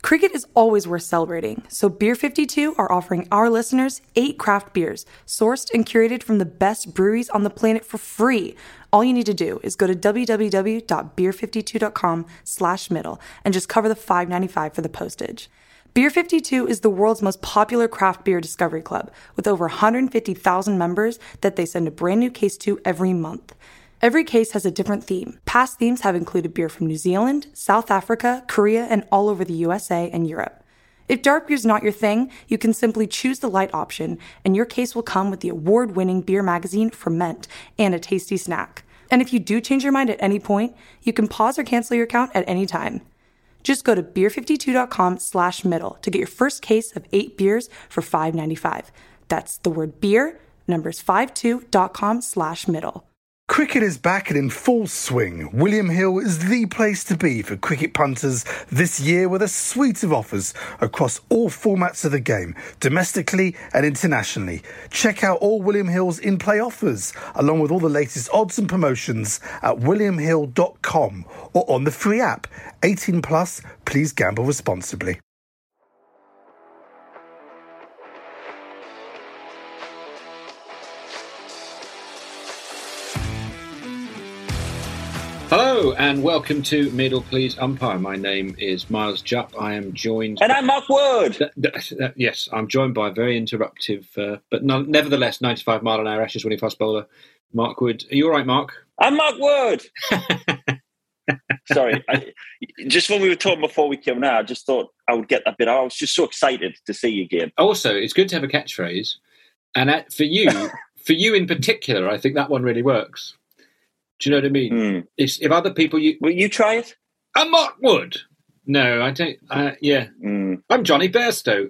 Cricket is always worth celebrating, so Beer 52 are offering our listeners eight craft beers, sourced and curated from the best breweries on the planet for free. All you need to do is go to www.beer52.com slash middle and just cover the $5.95 for the postage. Beer 52 is the world's most popular craft beer discovery club, with over 150,000 members that they send a brand new case to every month. Every case has a different theme. Past themes have included beer from New Zealand, South Africa, Korea, and all over the USA and Europe. If dark beer is not your thing, you can simply choose the light option, and your case will come with the award winning beer magazine Ferment and a tasty snack. And if you do change your mind at any point, you can pause or cancel your account at any time. Just go to beer52.com slash middle to get your first case of eight beers for $5.95. That's the word beer, numbers 52.com slash middle. Cricket is back and in full swing. William Hill is the place to be for cricket punters this year with a suite of offers across all formats of the game, domestically and internationally. Check out all William Hill's in play offers, along with all the latest odds and promotions at williamhill.com or on the free app. 18 plus, please gamble responsibly. Hello and welcome to Middle Please Umpire. My name is Miles Jupp. I am joined. And I'm Mark Wood. Yes, I'm joined by a very interruptive, uh, but no- nevertheless 95 mile an hour Ashes winning fast bowler, Mark Wood. Are you all right, Mark? I'm Mark Wood. Sorry, I, just when we were talking before we came now, I just thought I would get that bit. I was just so excited to see you again. Also, it's good to have a catchphrase, and for you, for you in particular, I think that one really works. Do you know what I mean? Mm. If, other people, you, Will you try it? I'm Mark Wood. No, I don't. Uh, yeah, Mm. I'm Jonny Bairstow.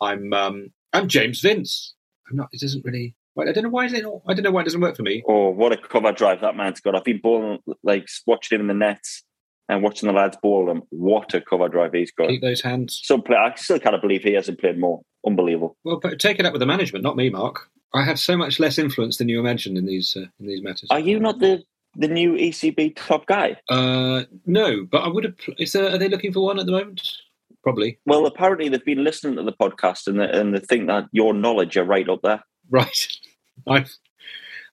I'm um, I'm James Vince. I'm not. It doesn't really. I don't know why is it not. I don't know why it doesn't work for me. Oh, what a cover drive that man's got! I've been bowling, like watching him in the nets and watching the lads bowl them. What a cover drive he's got! Keep those hands. Some play, I still can't believe he hasn't played more. Unbelievable. Well, take it up with the management, not me, Mark. I have so much less influence than you imagine in these uh, in these matters. Are you not the the new ECB top guy? Uh, no, but I would have. Is there, are they looking for one at the moment? Probably. Well, apparently they've been listening to the podcast and they, and they think that your knowledge are right up there. Right. I've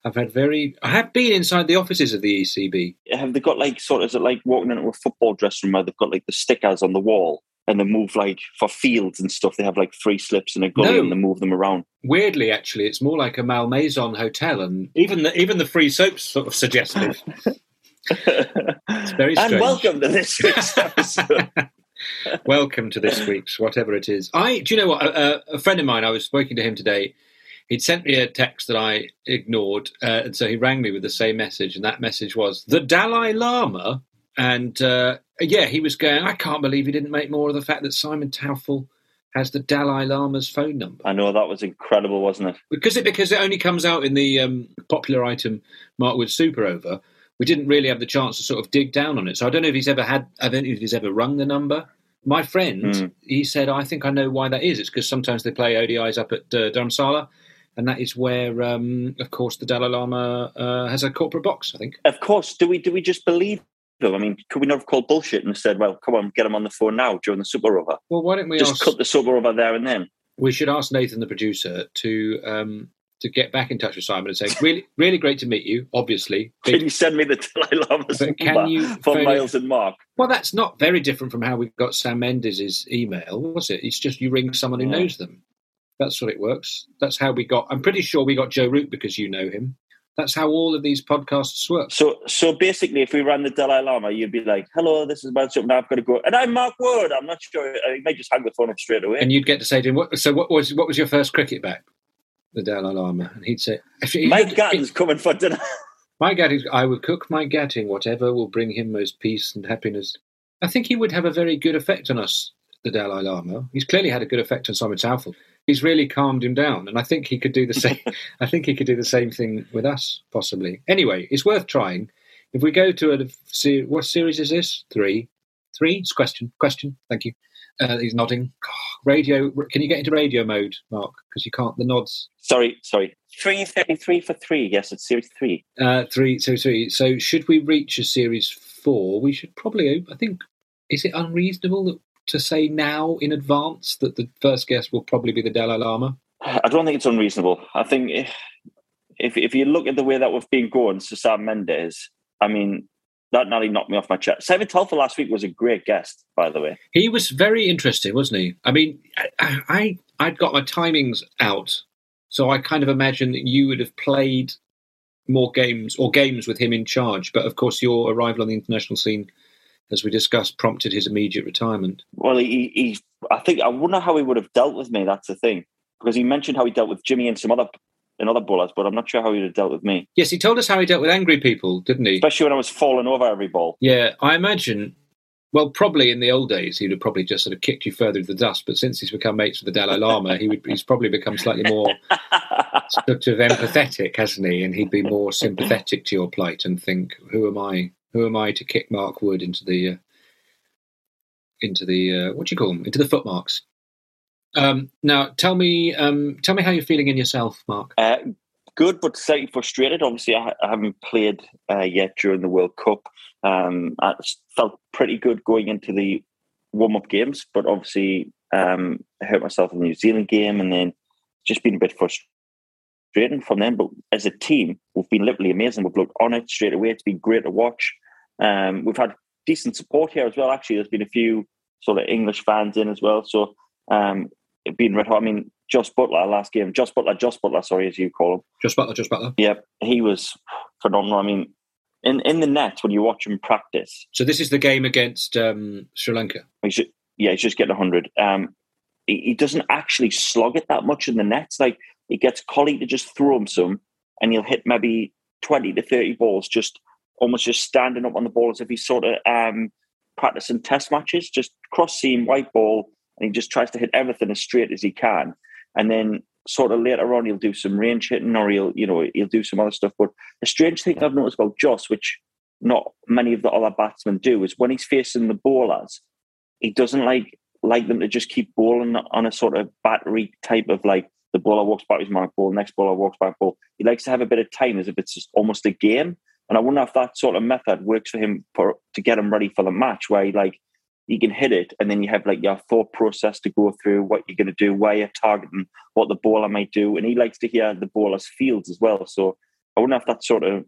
I've had very. I have been inside the offices of the ECB. have they got like sort of is it like walking into a football dressing room where they've got like the stickers on the wall and they move like for fields and stuff they have like three slips and a gully No. and they move them around Weirdly, actually, it's more like a Malmaison hotel, and even the even the free soaps sort of suggestive. It's very and welcome to this week's episode Welcome to this week's whatever it is. I do you know what a, a, a friend of mine. I was speaking to him today. He'd sent me a text that I ignored, uh, and so he rang me with the same message. And that message was the Dalai Lama. And uh, yeah, he was going. I can't believe he didn't make more of the fact that Simon Taufel has the Dalai Lama's phone number i know that was incredible wasn't it because it because it only comes out in the um, popular item Mark Wood Super Over. We didn't really have the chance to sort of dig down on it. So I don't know if he's ever had. I don't know if he's ever rung the number. My friend, mm. he said, I think I know why that is. It's because sometimes they play ODIs up at uh, Dharamsala, and that is where, um, of course, the Dalai Lama uh, has a corporate box. I think. Of course. Do we do we just believe them? I mean, could we not have called bullshit and said, "Well, come on, get them on the phone now during the Super Over"? Well, why don't we just ask, cut the Super Over there and then? We should ask Nathan, the producer, to um, to get back in touch with Simon and say, "Really, really great to meet you." Obviously, can you send me the Dalai Lama's can you for Miles and Mark? Well, that's not very different from how we got Sam Mendes's email, was it? It's just you ring someone who yeah. knows them. That's what it works. That's how we got. I'm pretty sure we got Joe Root because you know him. That's how all of these podcasts work. So, so basically, if we ran the Dalai Lama, you'd be like, "Hello, this is about something I've got to go," and I'm Mark Wood. I'm not sure. I may just hang the phone up straight away. And you'd get to say to him, what, "So, what was what was your first cricket bat?" The Dalai Lama, and he'd say, "Mike Gatting's coming for dinner." Mike Gatting, I will cook Mike Gatting whatever will bring him most peace and happiness. I think he would have a very good effect on us, the Dalai Lama. He's clearly had a good effect on Simon Southall he's really calmed him down, and I think he could do the same. I think he could do the same thing with us, possibly. Anyway, it's worth trying. If we go to a what series is this? Three, three. It's question, question. Thank you. Uh, he's nodding. radio. Can you get into radio mode, Mark? Because you can't. The nods. Sorry, sorry. Three thirty-three for three. Yes, it's series three. Uh, three. So three. So should we reach a series four? We should probably. I think. Is it unreasonable that to say now in advance that the first guest will probably be the Dalai Lama? I don't think it's unreasonable. I think if if, if you look at the way that we've been going, so Sam Mendes, I mean, that nearly knocked me off my chair. Simon Taufel last week was a great guest, by the way. He was very interesting, wasn't he? I mean, I, I I'd got my timings out, so I kind of imagine that you would have played more games or games with him in charge. But of course, your arrival on the international scene as we discussed, prompted his immediate retirement. Well, he, he, I think I wonder how he would have dealt with me. That's the thing, because he mentioned how he dealt with Jimmy and some other and other bowlers, but I'm not sure how he would have dealt with me. Yes, he told us how he dealt with angry people, didn't he? Especially when I was falling over every ball. Yeah, I imagine. Well, probably in the old days, he'd have probably just sort of kicked you further into the dust. But since he's become mates with the Dalai Lama, he would, he's probably become slightly more sort of empathetic, hasn't he? And he'd be more sympathetic to your plight and think, "Who am I who am I to kick Mark Wood into the uh, into the uh, what do you call them into the footmarks? Um, now, tell me, um, tell me how you're feeling in yourself, Mark. Uh, good, but slightly frustrated. Obviously, I, I haven't played uh, yet during the World Cup. Um, I felt pretty good going into the warm up games, but obviously, um, I hurt myself in the New Zealand game, and then just been a bit frustrating from them. But as a team, we've been literally amazing. We've looked on it straight away. It's been great to watch. Um, we've had decent support here as well. Actually, there's been a few sort of English fans in as well. So um, it been red hot. I mean, Josh Butler last game, Josh Butler, Josh Butler, sorry, as you call him. Josh Butler, Josh Buttler. Yeah, he was phenomenal. I mean, in in the net when you watch him practice. So this is the game against um, Sri Lanka. Yeah, he's just getting hundred. Um, he, he, doesn't actually slog it that much in the nets. Like he gets Collie to just throw him some, and he'll hit maybe twenty to thirty balls just almost just standing up on the ball as if he's sort of um, practicing test matches, just cross seam, white ball, and he just tries to hit everything as straight as he can. And then sort of later on, he'll do some range hitting or he'll, you know, he'll do some other stuff. But the strange thing I've noticed about Joss, which not many of the other batsmen do, is when he's facing the bowlers, he doesn't like like them to just keep bowling on a sort of battery type of like the bowler walks back his mark ball, next bowler walks back ball. He likes to have a bit of time as if it's just almost a game. And I wonder if that sort of method works for him for, to get him ready for the match, where he like you can hit it, and then you have like your thought process to go through what you're going to do, where you're targeting, what the bowler might do, and he likes to hear the bowler's fields as well. So I wonder if that sort of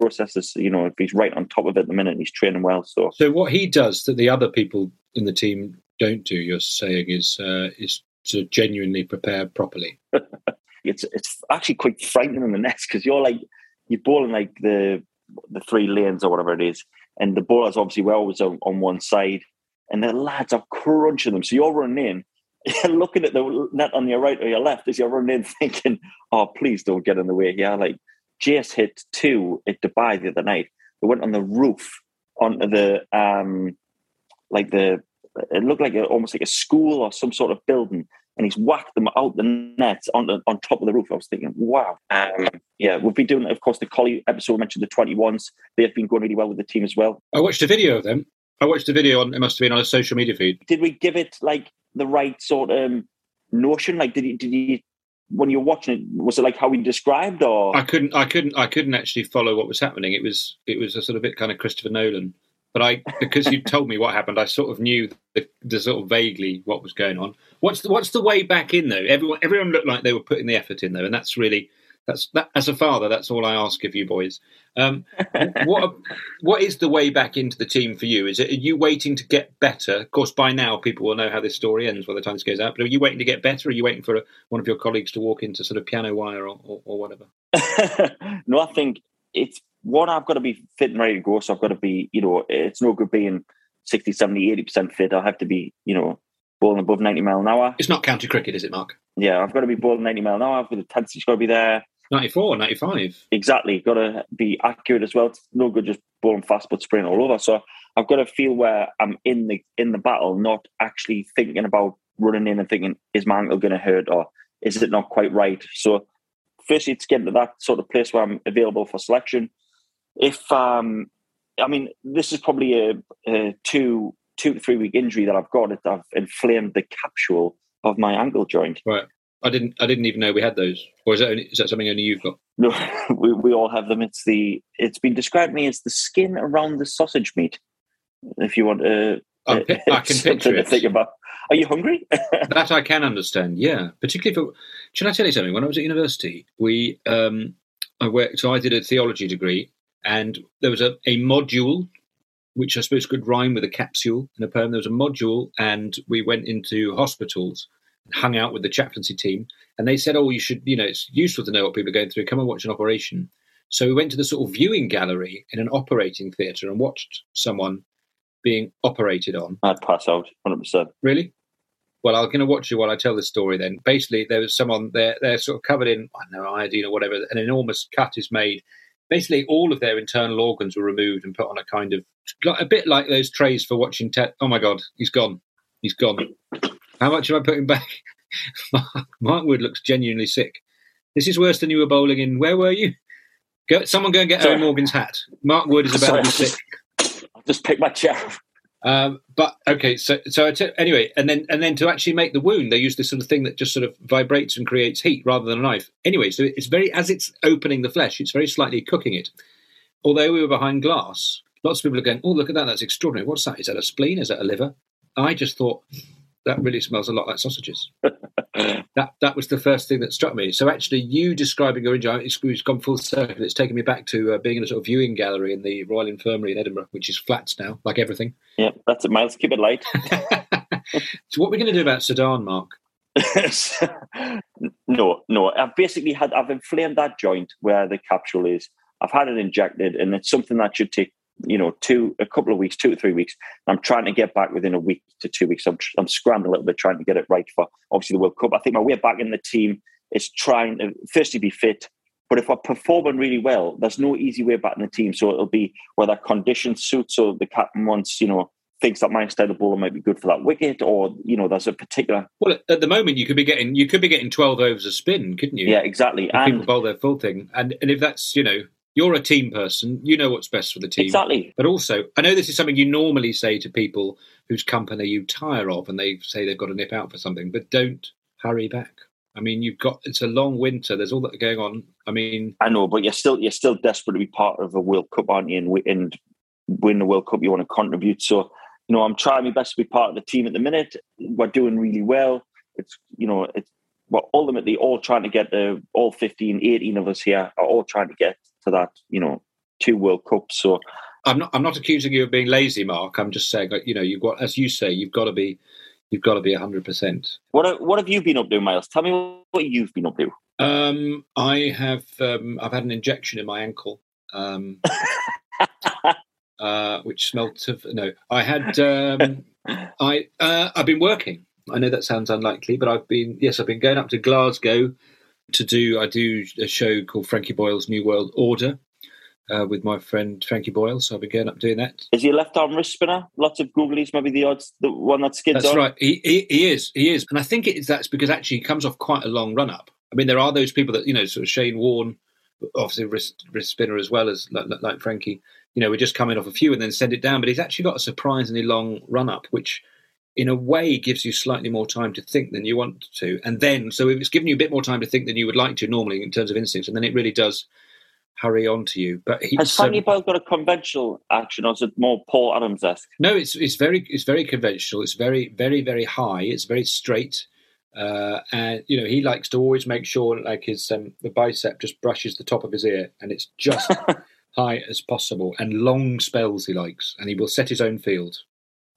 process is, you know, if he's right on top of it at the minute, he's training well. So, so what he does that the other people in the team don't do, you're saying, is uh, is to genuinely prepare properly. it's it's actually quite frightening in the nets because you're like you're bowling like the the three lanes or whatever it is, and the bowlers obviously were always on, on one side, and the lads are crunching them. So you're running in, looking at the net on your right or your left as you're running in, thinking, "Oh, please don't get in the way here." Like Joss hit two at Dubai the other night. They went on the roof onto the um, like the it looked like a, almost like a school or some sort of building, and he's whacked them out the net on the, on top of the roof. I was thinking, wow. Um, yeah, we've been doing, of course, the Collie episode mentioned the 21s. They've been going really well with the team as well. I watched a video of them. I watched a video on. It must have been on a social media feed. Did we give it like the right sort of um, notion? Like, did you, did you when you're watching it? Was it like how we described, or I couldn't, I couldn't, I couldn't actually follow what was happening. It was, it was a sort of bit kind of Christopher Nolan. But I, because you told me what happened, I sort of knew the, the sort of vaguely what was going on. What's the, what's the way back in though? Everyone, everyone looked like they were putting the effort in though, and that's really that's that. As a father, that's all I ask of you boys. Um, what what is the way back into the team for you? Is it are you waiting to get better? Of course, by now people will know how this story ends by the time this goes out. But are you waiting to get better? Or are you waiting for a, one of your colleagues to walk into sort of piano wire or, or, or whatever? no, I think it's one. I've got to be fit and ready to go. So I've got to be, you know, it's no good being 60, 70, 80 percent fit. I have to be, you know, bowling above 90 mile an hour. It's not county cricket, is it, Mark? Yeah, I've got to be bowling 90 mile an hour. I've got the tendency's got to be there. 94, 95. Exactly. Got to be accurate as well. It's no good just bowling fast but spraying all over. So I've got to feel where I'm in the in the battle, not actually thinking about running in and thinking, is my ankle going to hurt or is it not quite right? So firstly, it's getting to that sort of place where I'm available for selection. If um, I mean, this is probably a, a two two to three week injury that I've got. I've inflamed the capsule of my ankle joint. Right. I didn't. I didn't even know we had those. Or is that only, is that something only you've got? No, we, we all have them. It's the. It's been described to me as the skin around the sausage meat. If you want to, I, I can picture it. think about. Are you hungry? that I can understand. Yeah, particularly for. Should I tell you something? When I was at university, we um, I worked. So I did a theology degree, and there was a, a module which I suppose could rhyme with a capsule in a poem. There was a module, and we went into hospitals hung out with the chaplaincy team, and they said, "Oh, you should, you know, it's useful to know what people are going through. Come and watch an operation." So we went to the sort of viewing gallery in an operating theatre and watched someone being operated on. I'd pass out, hundred percent. Really? Well, I'm going to watch you while I tell this story. Then, basically, there was someone there. They're sort of covered in I don't know iodine or whatever. An enormous cut is made. Basically, all of their internal organs were removed and put on a kind of a bit like those trays for watching. Te- oh my God, he's gone. He's gone. How much am I putting back? Mark Wood looks genuinely sick. This is worse than you were bowling in. Where were you? Go, someone go and get Eoin Morgan's hat. Mark Wood is about Sorry, to be sick. I'll just pick my chair. Um, but okay, so so anyway, and then and then to actually make the wound, they use this sort of thing that just sort of vibrates and creates heat rather than a knife. Anyway, so it's very as it's opening the flesh, it's very slightly cooking it. Although we were behind glass, lots of people are going, "Oh, look at that! That's extraordinary. What's that? Is that a spleen? Is that a liver?" I just thought that really smells a lot like sausages. that that was the first thing that struck me. So actually, you describing your injury, it's, it's gone full circle. It's taken me back to uh, being in a sort of viewing gallery in the Royal Infirmary in Edinburgh, which is flats now, like everything. Yeah, that's it, Miles. Keep it light. so, what we're we going to do about Sudan, Mark? no, no. I've basically had I've inflamed that joint where the capsule is. I've had it injected, and it's something that should take you know, two a couple of weeks, two to three weeks. I'm trying to get back within a week to two weeks. I'm, I'm scrambling a little bit trying to get it right for obviously the World Cup. I think my way back in the team is trying to firstly be fit, but if we're performing really well, there's no easy way back in the team. So it'll be whether condition suits or the captain wants, you know, thinks that my style of bowler might be good for that wicket, or you know, there's a particular. Well, at the moment, you could be getting you could be getting twelve overs of spin, couldn't you? Yeah, exactly. If and people bowl their full thing, and and if that's you know you're a team person. You know what's best for the team. Exactly. But also, I know this is something you normally say to people whose company you tire of and they say they've got to nip out for something, but don't hurry back. I mean, you've got it's a long winter. There's all that going on. I mean, I know, but you're still you're still desperate to be part of a World Cup, aren't you? And, and win the World Cup, you want to contribute. So, you know, I'm trying my best to be part of the team at the minute. We're doing really well. It's you know, it's we're ultimately all trying to get the all 15, 18 of us here are all trying to get to that, you know, two World Cups. So I'm not I'm not accusing you of being lazy, Mark. I'm just saying, like, you know, you've got as you say, you've got to be you've got to be hundred percent. What what have you been up to, Miles? Tell me what you've been up to. Um, I have um, I've had an injection in my ankle. Um, uh, which smelt of no. I had um, I uh, I've been working. I know that sounds unlikely, but I've been yes, I've been going up to Glasgow to do. I do a show called Frankie Boyle's New World Order uh, with my friend Frankie Boyle. So I'll be going up doing that. Is he a left arm wrist spinner? Lots of googlies, maybe the odds, the one that skids That's on. right. He, he, he is. He is, and I think it's that's because actually he comes off quite a long run up. I mean, there are those people that you know, sort of Shane Warne, obviously wrist, wrist spinner as well as like, like Frankie. you know, we're just coming off a few and then send it down. But he's actually got a surprisingly long run up, which in a way gives you slightly more time to think than you want to. And then, so it's given you a bit more time to think than you would like to normally in terms of instincts. And then it really does hurry on to you. But he, Has Frankie um, Boyle got a conventional action or is it more Paul Adams esque? No, it's, it's very, it's very conventional. It's very, very, very high. It's very straight. Uh, and you know he likes to always make sure like his um, the bicep just brushes the top of his ear and it's just high as possible and long spells he likes and he will set his own field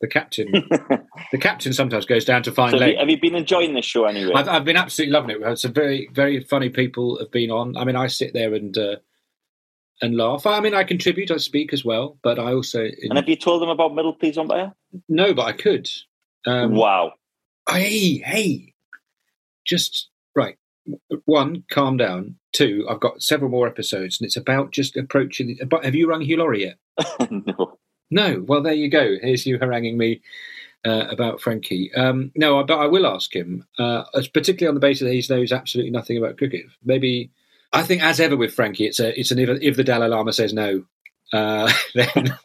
the captain, the captain sometimes goes down to find. So have, you, have you been enjoying this show anyway? I've, I've, been absolutely loving it. Some very, very funny people have been on. I mean, I sit there and uh, and laugh. I mean, I contribute, I speak as well, but I also. And have you told them about Middle Please Umpire? No, but I could. Um, wow. Hey, hey, just right. One, calm down. Two, I've got several more episodes, and it's about just approaching. But have you rung Hugh Laurie yet? no. No, well, there you go. Here's you haranguing me uh, about Frankie. Um, no, but I will ask him, uh, particularly on the basis that he knows absolutely nothing about cricket. Maybe I think, as ever with Frankie, it's a it's an if, if the Dalai Lama says no, uh, then.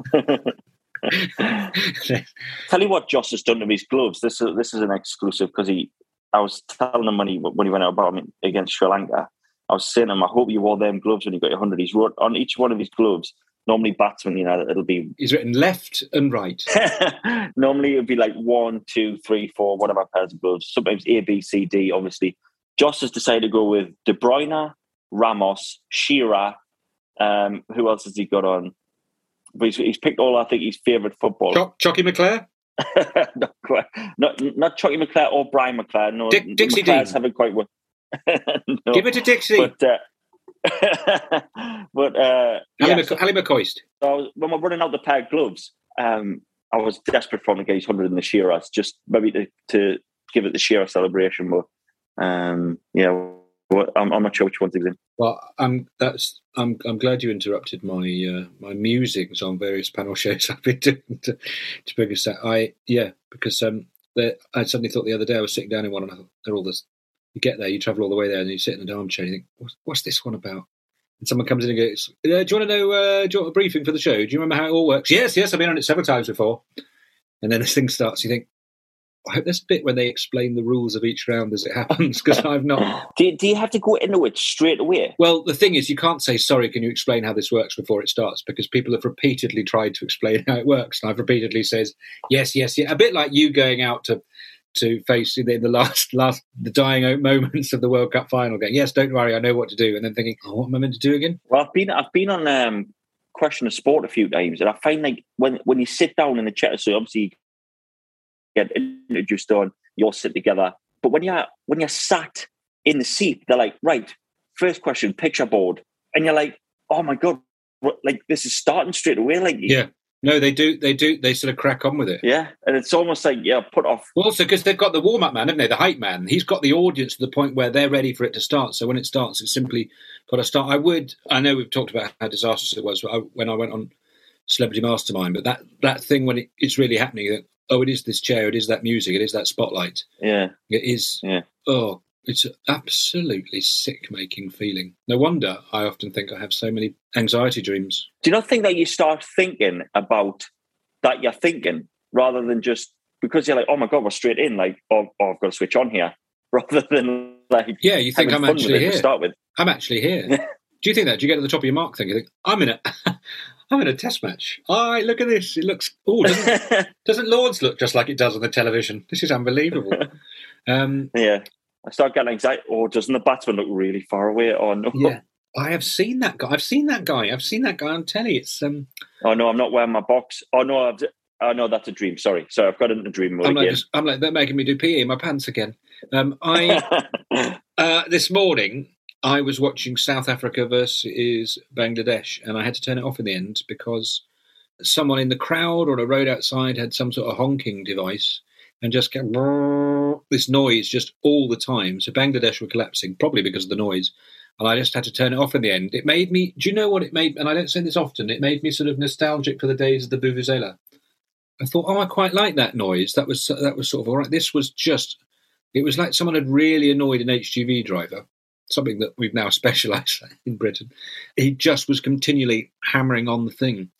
Tell you what, Joss has done to his gloves. This is this is an exclusive because he. I was telling him when he when he went out about against Sri Lanka. I was saying to him, I hope you wore them gloves when you got your hundred. He's wrote on each one of his gloves normally batsman, you know, it'll be. He's written left and right. normally it'll be like one, two, three, four, whatever pairs of gloves. Sometimes A, B, C, D. Obviously, Joss has decided to go with De Bruyne, Ramos, Shearer. Um, who else has he got on? But he's, he's picked all I think his favourite football. Ch- Choccy McClair. not quite. Not not Choccy McClair or Brian McClair. No, Dick, Dixie McClair's haven't quite won. no. Give it to Dixie. But, uh, but uh, yeah, so, McCoist. So when we're running out the pair of gloves, um, I was desperate for get his hundred in the Shearers, just maybe to, to give it the Shearer celebration. But um, yeah, I'm, I'm, not sure which one's in. Well, I'm that's I'm I'm glad you interrupted my uh, my musings on various panel shows I've been doing to, to bring us that. I yeah because um I suddenly thought the other day I was sitting down in one and I thought they're all this you get there, you travel all the way there, and you sit in an armchair. And you think, what's, what's this one about? And someone comes in and goes, uh, "Do you want to know? Uh, do you want a briefing for the show? Do you remember how it all works?" Yes, yes, I've been on it several times before. And then this thing starts. You think, I hope there's a bit where they explain the rules of each round as it happens because I've not. do, you, do you have to go into it straight away? Well, the thing is, you can't say, sorry, can you explain how this works before it starts? Because people have repeatedly tried to explain how it works. And I've repeatedly says, yes, yes, yeah. A bit like you going out to to face in the, last last the dying moments of the World Cup final, going, "Yes, don't worry, I know what to do," and then thinking, "Oh, what am I meant to do again?" Well, I've been I've been on um, Question of Sport a few times, and I find like when when you sit down in the chair, so obviously you get introduced on, you all sit together, but when you're when you're sat in the seat, they're like, "Right, first question, picture board," and you're like, "Oh my god." Like this is starting straight away. Like yeah, no, they do. They do. They sort of crack on with it. Yeah, and it's almost like yeah, put off. Well, also because they've got the warm up man, haven't they? The hype man. He's got the audience to the point where they're ready for it to start. So when it starts, it's simply got to start. I would. I know we've talked about how disastrous it was when I went on Celebrity Mastermind, but that that thing when it, it's really happening, that oh, it is this chair, it is that music, it is that spotlight. Yeah, it is. Yeah. Oh it's an absolutely sick making feeling. No wonder I often think I have so many anxiety dreams. Do you not think that you start thinking about that you're thinking rather than just because you're like, oh my God, we're straight in, like, oh, oh I've got to switch on here, rather than like, yeah, you think I'm actually here. start with. I'm actually here. Do you think that? Do you get to the top of your mark thing? You think, I'm in a. I'm in a test match. All right, look at this. It looks. Oh, doesn't, doesn't Lords look just like it does on the television? This is unbelievable. Um, yeah. I start getting anxiety. Or oh, doesn't the batsman look really far away? Oh no. Yeah. I have seen that guy. I've seen that guy. I've seen that guy on telly. It's um. Oh no, I'm not wearing my box. Oh no, I've. Oh no, that's a dream. Sorry, sorry, I've got into dream mode I'm again. Like, I'm like they're making me do PE in my pants again. Um, I uh, this morning I was watching South Africa versus Bangladesh, and I had to turn it off in the end because someone in the crowd or a road outside had some sort of honking device and just kept this noise just all the time. So Bangladesh were collapsing, probably because of the noise. And I just had to turn it off in the end. It made me, do you know what it made? And I don't say this often, it made me sort of nostalgic for the days of the Vuvuzela. I thought, oh, I quite like that noise. That was, that was sort of all right. This was just, it was like someone had really annoyed an HGV driver, something that we've now specialised in Britain. He just was continually hammering on the thing.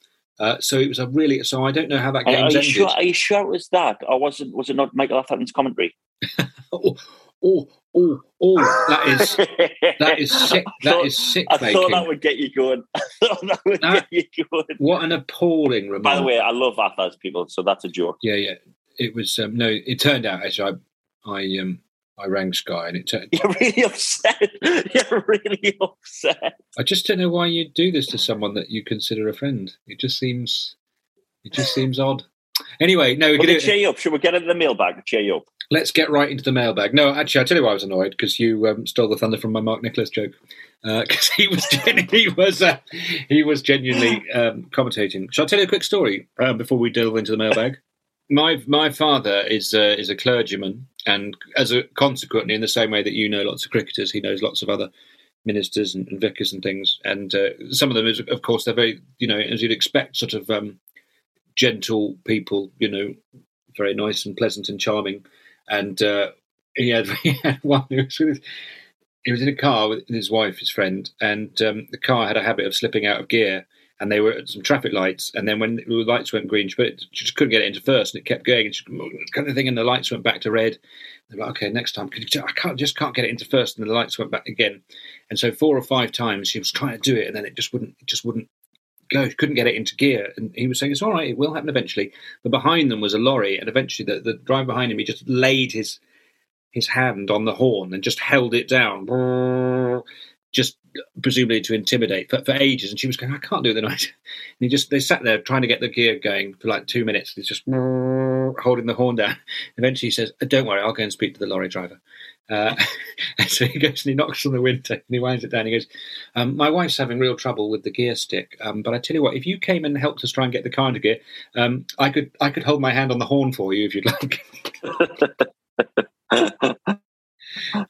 Uh, so it was a really. So I don't know how that game are you ended. sure? Are you sure it was that, or was it was it not Michael Atherton's commentary? oh, oh, oh, oh, that is that is sick. That thought- is sick I making. thought that would get you going. I thought that would That- get you going. What an appalling remark. By the way, I love Athers people, so that's a joke. yeah, yeah. It was um, no. It turned out actually, I, I um, I rang Sky, and it turned. You're really upset. You're really upset. I just don't know why you do this to someone that you consider a friend. It just seems, it just seems odd. Anyway, no, we're Will gonna, cheer you up? Should we get into the mailbag? Cheer you up. let's get right into the mailbag. No, actually, I'll tell you why I was annoyed because you um, stole the thunder from my Mark Nicholas joke. Because he was genu- he was uh, he was genuinely um, commentating. Shall I tell you a quick story uh, before we delve into the mailbag? My my father is uh, is a clergyman, and as a consequently, in the same way that you know lots of cricketers, he knows lots of other ministers and, and vicars and things. And uh, some of them, is, of course, they're very you know as you'd expect, sort of um, gentle people. You know, very nice and pleasant and charming. And uh, he had he had one who was with his, he was in a car with his wife, his friend, and um, the car had a habit of slipping out of gear. And they were at some traffic lights, and then when the lights went green, she, put it, she just couldn't get it into first, and it kept going, and she kind of thing, and the lights went back to red. They're like, okay, next time, you, I can't just can't get it into first, and the lights went back again. And so four or five times she was trying to do it, and then it just wouldn't, it just wouldn't go. She couldn't get it into gear, and he was saying it's all right, it will happen eventually. But behind them was a lorry, and eventually the, the driver behind him, he just laid his his hand on the horn and just held it down, just presumably to intimidate for, for ages. And she was going, I can't do the night. And he just they sat there trying to get the gear going for like two minutes. He's just holding the horn down. Eventually he says, "Don't worry, I'll go and speak to the lorry driver." Uh, and so he goes and he knocks on the window and he winds it down. He goes, um, "My wife's having real trouble with the gear stick, um, but I tell you what, if you came and helped us try and get the car into gear, um, I could I could hold my hand on the horn for you if you'd like."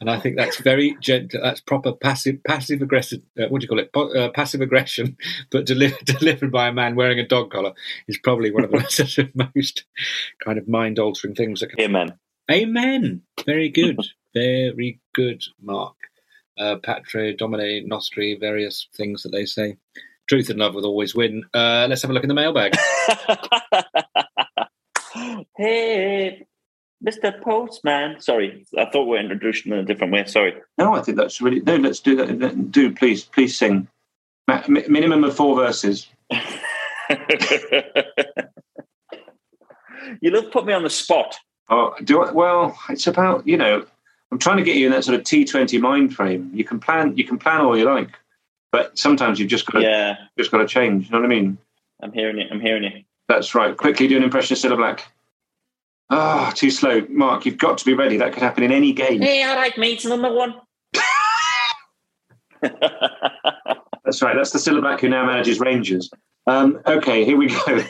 And I think that's very gentle. That's proper passive passive aggressive. Uh, what do you call it? Po- uh, passive aggression, but delivered delivered by a man wearing a dog collar is probably one of the most kind of mind altering things that can Amen. Amen. Very good. Very good, Mark. Uh, Patre, Domine, Nostri, various things that they say. Truth and love will always win. Uh, let's have a look in the mailbag. hey, Mr. Postman. Sorry, I thought we were introduced in a different way. Sorry. No, I think that's really no. Let's do that. Do please, please sing. Minimum of four verses. you love put me on the spot. Oh, do I, well. It's about you know. I'm trying to get you in that sort of T20 mind frame. You can plan. You can plan all you like, but sometimes you've just got to Yeah, just got to change. You know what I mean? I'm hearing you. I'm hearing you. That's right. Quickly do an impression of Cilla Black. Ah, too slow, Mark. You've got to be ready. That could happen in any game. Yeah, Hey, all right, mate. Number one. That's right. That's the Cilla Black who now manages Rangers. Um, okay, here we go.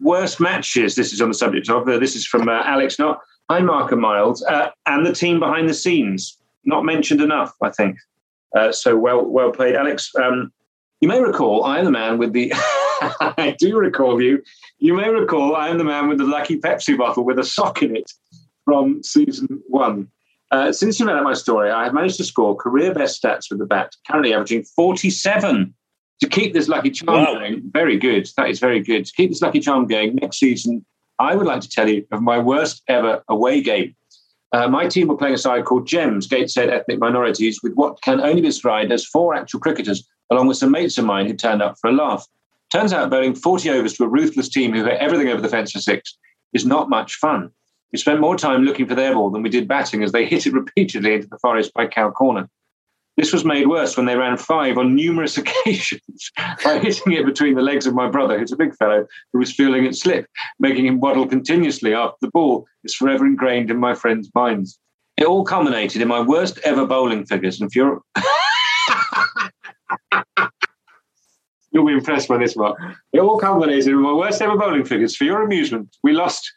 Worst matches. This is on the subject of. Uh, this is from uh, Alex Not. Hi, Mark and Miles, uh, and the team behind the scenes. Not mentioned enough, I think. Uh, so well, well played, Alex. Um, you may recall I am the man with the. I do recall you. You may recall I am the man with the lucky Pepsi bottle with a sock in it from season one. Uh, since you read out my story, I have managed to score career best stats with the bat, currently averaging 47. To keep this lucky charm Wow. going, very good. That is very good. To keep this lucky charm going next season, I would like to tell you of my worst ever away game. Uh, my team were playing a side called Gems, Gateshead Ethnic Minorities, with what can only be described as four actual cricketers, along with some mates of mine who turned up for a laugh. Turns out bowling 40 overs to a ruthless team who hit everything over the fence for six is not much fun. We spent more time looking for their ball than we did batting as they hit it repeatedly into the forest by cow corner. This was made worse when they ran five on numerous occasions by hitting it between the legs of my brother, who's a big fellow, who was feeling it slip, making him waddle continuously after the ball is forever ingrained in my friends' minds. It all culminated in my worst ever bowling figures. And you're You'll be impressed by this, Mark. It all culminated in my worst ever bowling figures. For your amusement, we lost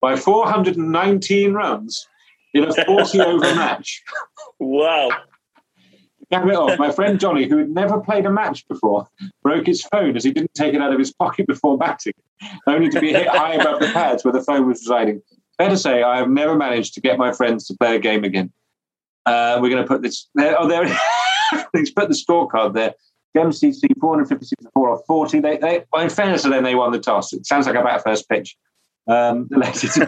by 419 runs in a 40 over match. Wow. Cap it off. My friend Johnny, who had never played a match before, broke his phone as he didn't take it out of his pocket before batting, only to be hit high above the pads where the phone was residing. Fair to say, I have never managed to get my friends to play a game again. Uh, we're going to put this there. Oh, there. He's put the scorecard there. GemCC 456 4 off 40. They, they, well, in fairness to them, they won the toss. It sounds like about first pitch. Um, the latest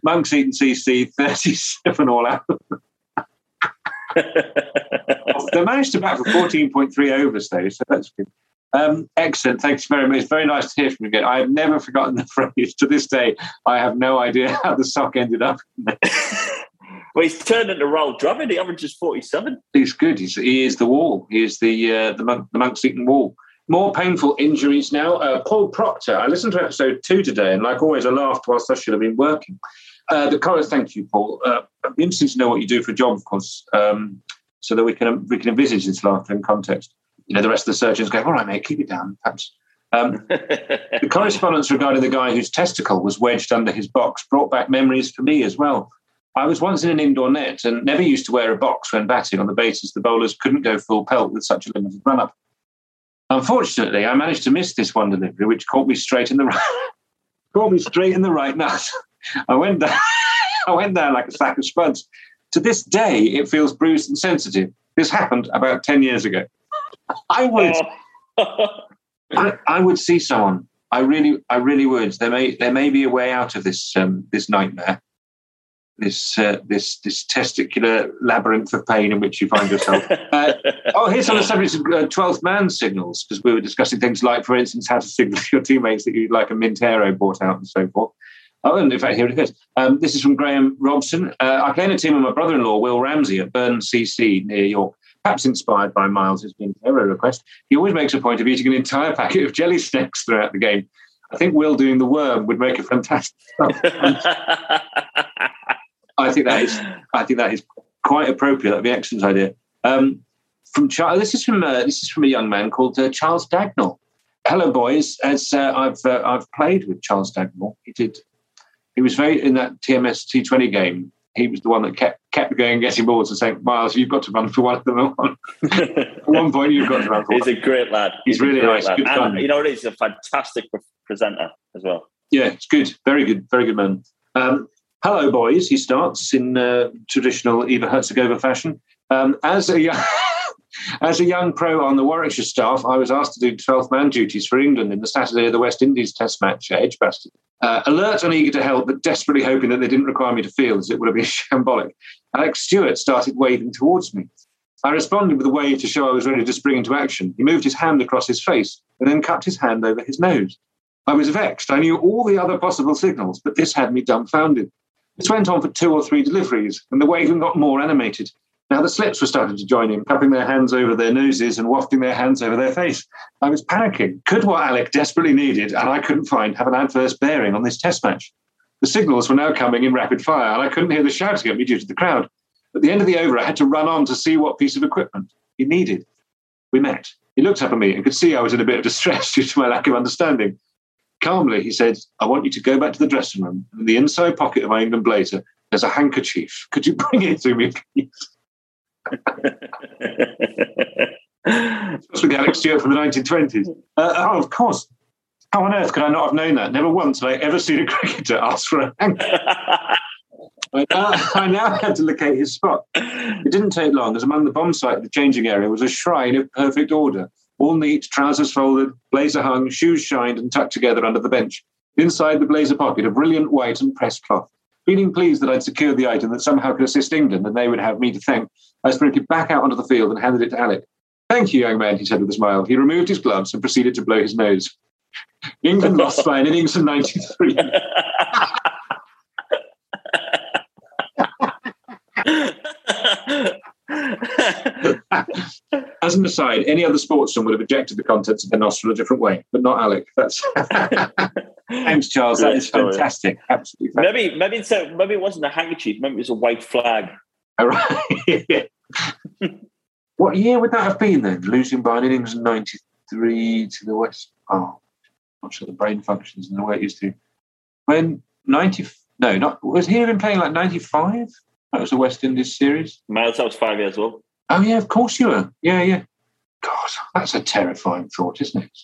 Monks Eaton CC 37 all out. they managed to bat for 14.3 overs, though, so that's good. Um, excellent. Thanks very much. It's very nice to hear from you again. I have never forgotten the phrase. To this day, I have no idea how the sock ended up. Well, he's turned into Rahul Dravid. He averages 47. He's good. He's, he is the wall. He is the uh, the, monk, the Monks Eaton wall. More painful injuries now. Uh, Paul Proctor. I listened to episode two today, and like always, I laughed whilst I should have been working. Uh, the chorus, thank you, Paul. Uh, I'd be interested to know what you do for a job, of course, um, so that we can we can envisage this laughter in context. You know, the rest of the surgeons go, all right, mate, keep it down, perhaps. Um, the correspondence regarding the guy whose testicle was wedged under his box brought back memories for me as well. I was once in an indoor net and never used to wear a box when batting on the basis the bowlers couldn't go full pelt with such a limited run up. Unfortunately, I managed to miss this one delivery, which caught me straight in the right, caught me straight in the right nut. I went down, I went down like a sack of spuds. To this day, it feels bruised and sensitive. This happened about ten years ago. I would, I, I, would see someone. I really, I really would. There may, there may be a way out of this, um, this nightmare, this, uh, this, this testicular labyrinth of pain in which you find yourself. Uh, oh, here's on the subject of uh, twelfth man signals because we were discussing things like, for instance, how to signal to your teammates that you'd like a Mint Aero bought out and so forth. Oh, and in fact, here it is. Um, this is from Graham Robson. Uh, I play in a team with my brother-in-law, Will Ramsey, at Burn CC near York. Perhaps inspired by Miles's Mint Aero request, he always makes a point of eating an entire packet of jelly snacks throughout the game. I think Will doing the worm would make a fantastic. I think that is. I think that is quite appropriate. That'd be an excellent idea. Um, from Charles, this is from uh, this is from a young man called uh, Charles Dagnall. Hello, boys. As uh, I've uh, I've played with Charles Dagnall, he did. He was very in that TMS T20 game he was the one that kept kept going, getting balls and saying, "Miles, you've got to run for one of them." At one point, you've got to run for. He's one. a great lad. He's, He's really nice. Good and, you know, he's a fantastic presenter as well. Yeah, it's good. Very good. Very good man. Um, hello, boys. He starts in uh, traditional Eva Herzegovina fashion. Um, as a young, as a young pro on the Warwickshire staff, I was asked to do 12th man duties for England in the Saturday of the West Indies Test match at Edgbaston. Uh, alert and eager to help, but desperately hoping that they didn't require me to field, as it would have been shambolic. Alec Stewart started waving towards me. I responded with a wave to show I was ready to spring into action. He moved his hand across his face and then cupped his hand over his nose. I was vexed. I knew all the other possible signals, but this had me dumbfounded. This went on for two or three deliveries, and the waving got more animated. Now the slips were starting to join in, cupping their hands over their noses and wafting their hands over their face. I was panicking. Could what Alec desperately needed, and I couldn't find, have an adverse bearing on this test match? The signals were now coming in rapid fire, and I couldn't hear the shouting at me due to the crowd. At the end of the over, I had to run on to see what piece of equipment he needed. We met. He looked up at me and could see I was in a bit of distress due to my lack of understanding. Calmly, he said, I want you to go back to the dressing room. In the inside pocket of my England blazer, there's a handkerchief. Could you bring it to me, please? with Alec Stewart from the 1920s. Uh, oh, of course. How on earth could I not have known that? Never once had I ever seen a cricketer ask for a handkerchief. I, now, now had to locate his spot. It didn't take long, as among the bomb site the changing area was a shrine of perfect order. All neat, trousers folded, blazer hung, shoes shined and tucked together under the bench. Inside the blazer pocket, a brilliant white and pressed cloth. Feeling pleased that I'd secured the item that somehow could assist England and they would have me to thank, I sprinted back out onto the field and handed it to Alec. Thank you, young man, he said with a smile. He removed his gloves and proceeded to blow his nose. England lost by an innings of 93. As an aside, any other sportsman would have ejected the contents of their nostril a different way, but not Alec. That's thanks, Charles. That is fantastic. Absolutely. Fantastic. Maybe, maybe so. Maybe it wasn't a handkerchief. Maybe it was a white flag. All right. what year would that have been then? Losing by an innings of 93 to the West. Oh, not sure the brain functions in the way it used to. When 90, no, not was he even playing like 95? That was a West Indies series. Miles, I was five years old. Oh, yeah, of course you were. Yeah, yeah. God, that's a terrifying thought, isn't it?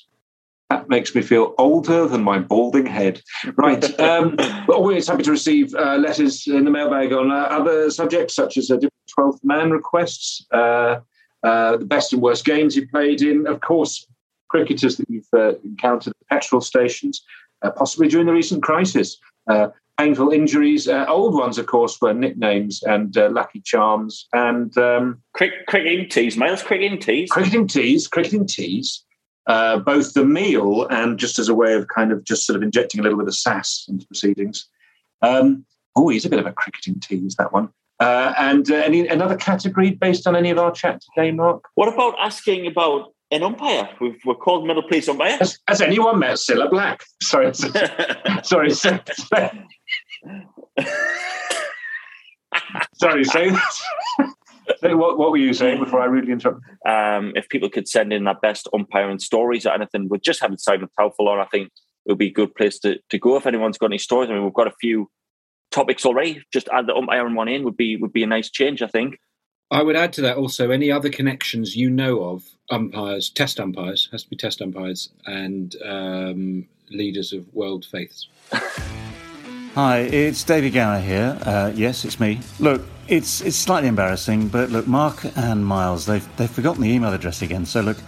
That makes me feel older than my balding head. Right. Um, always happy to receive uh, letters in the mailbag on uh, other subjects, such as uh, 12th man requests. Uh, uh, the best and worst games you played in, of course, cricketers that you've uh, encountered at petrol stations, uh, possibly during the recent crisis, uh, painful injuries. Uh, old ones, of course, were nicknames and uh, lucky charms and um, Crick- cricketing teas, Miles. Cricketing teas. cricketing teas, cricketing teas. Uh, both the meal and just as a way of kind of just sort of injecting a little bit of sass into proceedings. Um, oh, he's a bit of a cricketing tease, that one. Uh, and uh, any another category based on any of our chat today, Mark? What about asking about an umpire? We've, we're called middle please umpire. Has, has anyone met Cilla Black? Sorry, sorry, say, sorry, say, say what, what were you saying before I rudely interrupted? um, if people could send in their best umpiring stories or anything, we just haven't signed a Towel on. I think it would be a good place to, to go if anyone's got any stories. I mean, we've got a few topics already. Just add the umpiring one in would be would be a nice change, I think. I would add to that also any other connections you know of umpires, test umpires, has to be test umpires, and um, leaders of world faiths. Hi, it's David Gower here. Uh, yes, it's me. Look, it's it's slightly embarrassing, but look, Mark and Miles, they've they've forgotten the email address again. So look,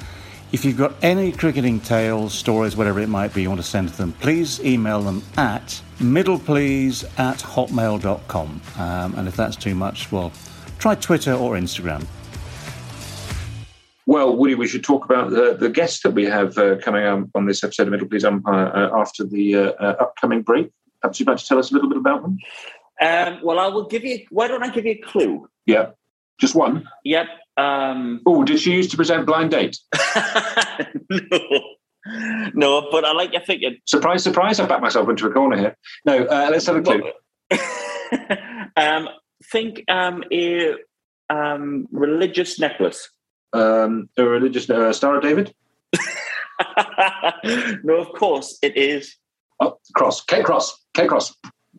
if you've got any cricketing tales, stories, whatever it might be, you want to send to them, please email them at middleplease at hotmail.com. Um, and if that's too much, well, try Twitter or Instagram. Well, Woody, we should talk about the, the guest that we have uh, coming on, on this episode of Middle Please Umpire uh, after the uh, uh, upcoming break. Perhaps you'd like to tell us a little bit about them? Um, well, I will give you. Why don't I give you a clue? Yeah, just one. Yep. Um, Oh, did she used to present Blind Date? no, no, but I like your thinking. Surprise, surprise! I backed myself into a corner here. No, uh, let's have a clue. um, think um, a um, religious necklace. Um, a religious uh, Star of David. no, of course it is Oh, cross. K cross. K cross.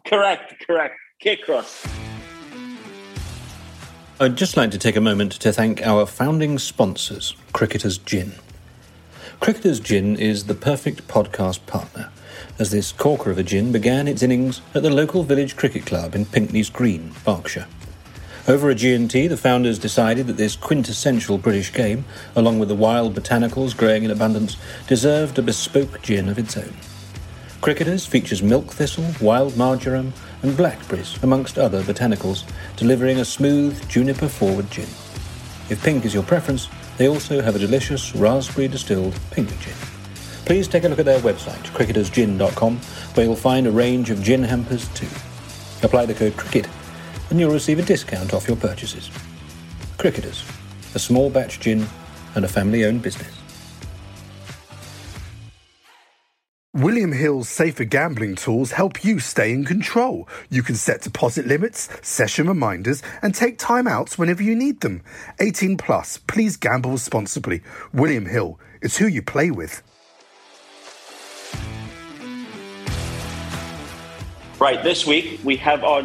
correct. Correct. K cross. I'd just like to take a moment to thank our founding sponsors, Cricketers Gin. Cricketers Gin is the perfect podcast partner, as this corker of a gin began its innings at the local village cricket club in Pinkneys Green, Berkshire. Over a G&T, the founders decided that this quintessential British game, along with the wild botanicals growing in abundance, deserved a bespoke gin of its own. Cricketers features milk thistle, wild marjoram, and blackberries, amongst other botanicals, delivering a smooth juniper forward gin. If pink is your preference, they also have a delicious raspberry distilled pink gin. Please take a look at their website, cricketersgin.com, where you'll find a range of gin hampers too. Apply the code CRICKET and you'll receive a discount off your purchases. Cricketers, a small batch gin and a family owned business. William Hill's safer gambling tools help you stay in control. You can set deposit limits, session reminders, and take timeouts whenever you need them. 18 plus, please gamble responsibly. William Hill, it's who you play with. Right, this week we have our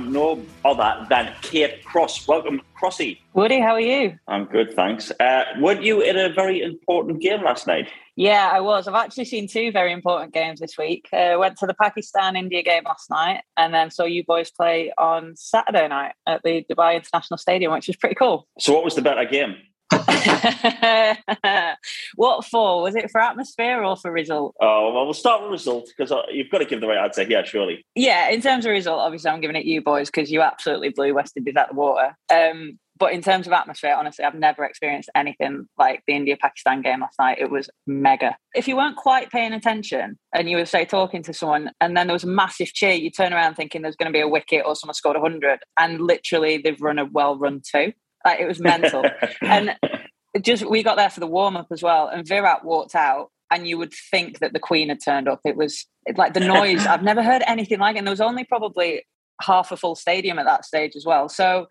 other than Kate Cross. Welcome, Crossy. Woody, how are you? I'm good, thanks. Uh, weren't you in a very important game last night? Yeah, I was. I've actually seen two very important games this week. Uh, went to the Pakistan India game last night, and then saw you boys play on Saturday night at the Dubai International Stadium, which was pretty cool. So, what was the better game? what for? Was it for atmosphere or for result? Oh, well, we'll start with result because you've got to give the right answer here, surely. Yeah, in terms of result, obviously I'm giving it to you boys because you absolutely blew West Indies out the water. Um, but in terms of atmosphere, honestly, I've never experienced anything like the India Pakistan game last night. It was mega. If you weren't quite paying attention and you were, say, talking to someone and then there was a massive cheer, you turn around thinking there's going to be a wicket or someone scored 100, and literally they've run a well run two. Like it was mental. and just we got there for the warm up as well, and Virat walked out, and you would think that the Queen had turned up. It was like the noise. I've never heard anything like it. And there was only probably half a full stadium at that stage as well. So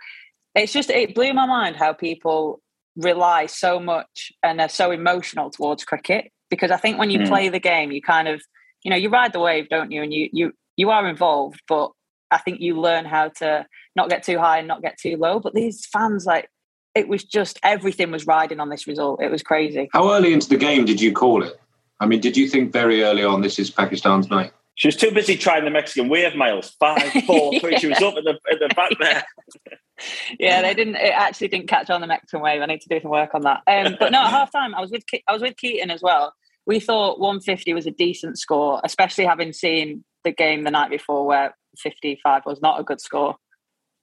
it's just it blew my mind how people rely so much and are so emotional towards cricket because I think when you Mm. play the game, you kind of you know you ride the wave, don't you? And you you you are involved, but I think you learn how to not get too high and not get too low. But these fans, like, it was just everything was riding on this result. It was crazy. How early into the game did you call it? I mean, did you think very early on this is Pakistan's night? She was too busy trying the Mexican wave, Miles. Five, four, three. She was up at the, at the back there. yeah, they didn't. It actually didn't catch on the Mexican wave. I need to do some work on that. Um, but no, at half time, I was with I was with Keaton as well. We thought 150 was a decent score, especially having seen the game the night before where 55 was not a good score.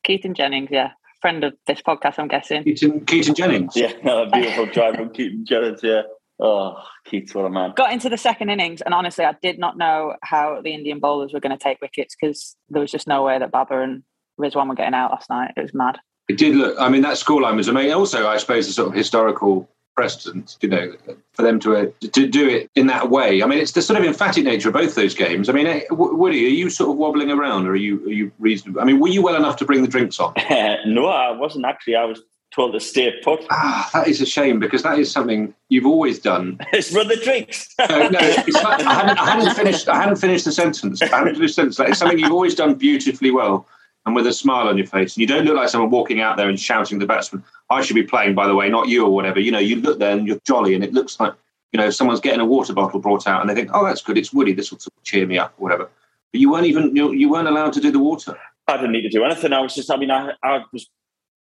Keaton Jennings, yeah, friend of this podcast, I'm guessing. Keaton, Keaton Jennings. Yeah, a beautiful drive from Keaton Jennings. Yeah. Oh, Keith, what a man. Got into the second innings, and honestly, I did not know how the Indian bowlers were going to take wickets because there was just no way that Babar and Rizwan were getting out last night. It was mad. It did look, I mean, that scoreline was amazing. Also, I suppose, the sort of historical precedent, you know, for them to uh, to do it in that way. I mean, it's the sort of emphatic nature of both those games. I mean, eh, Woody, are you sort of wobbling around, or are you are you reasonable? I mean, were you well enough to bring the drinks on? no, I wasn't actually. I was told to stay put. Ah, that is a shame because that is something you've always done. it's run the drinks. no, no like, I, hadn't, I hadn't finished. I hadn't finished the sentence. I hadn't finished the sentence. It's something you've always done beautifully well and with a smile on your face. And you don't look like someone walking out there and shouting to the batsman, I should be playing, by the way, not you or whatever. You know, you look there and you're jolly and it looks like, you know, someone's getting a water bottle brought out and they think, oh, that's good. It's Woody. This will cheer me up or whatever. But you weren't even, you, you weren't allowed to do the water. I didn't need to do anything. I was just, I mean, I, I was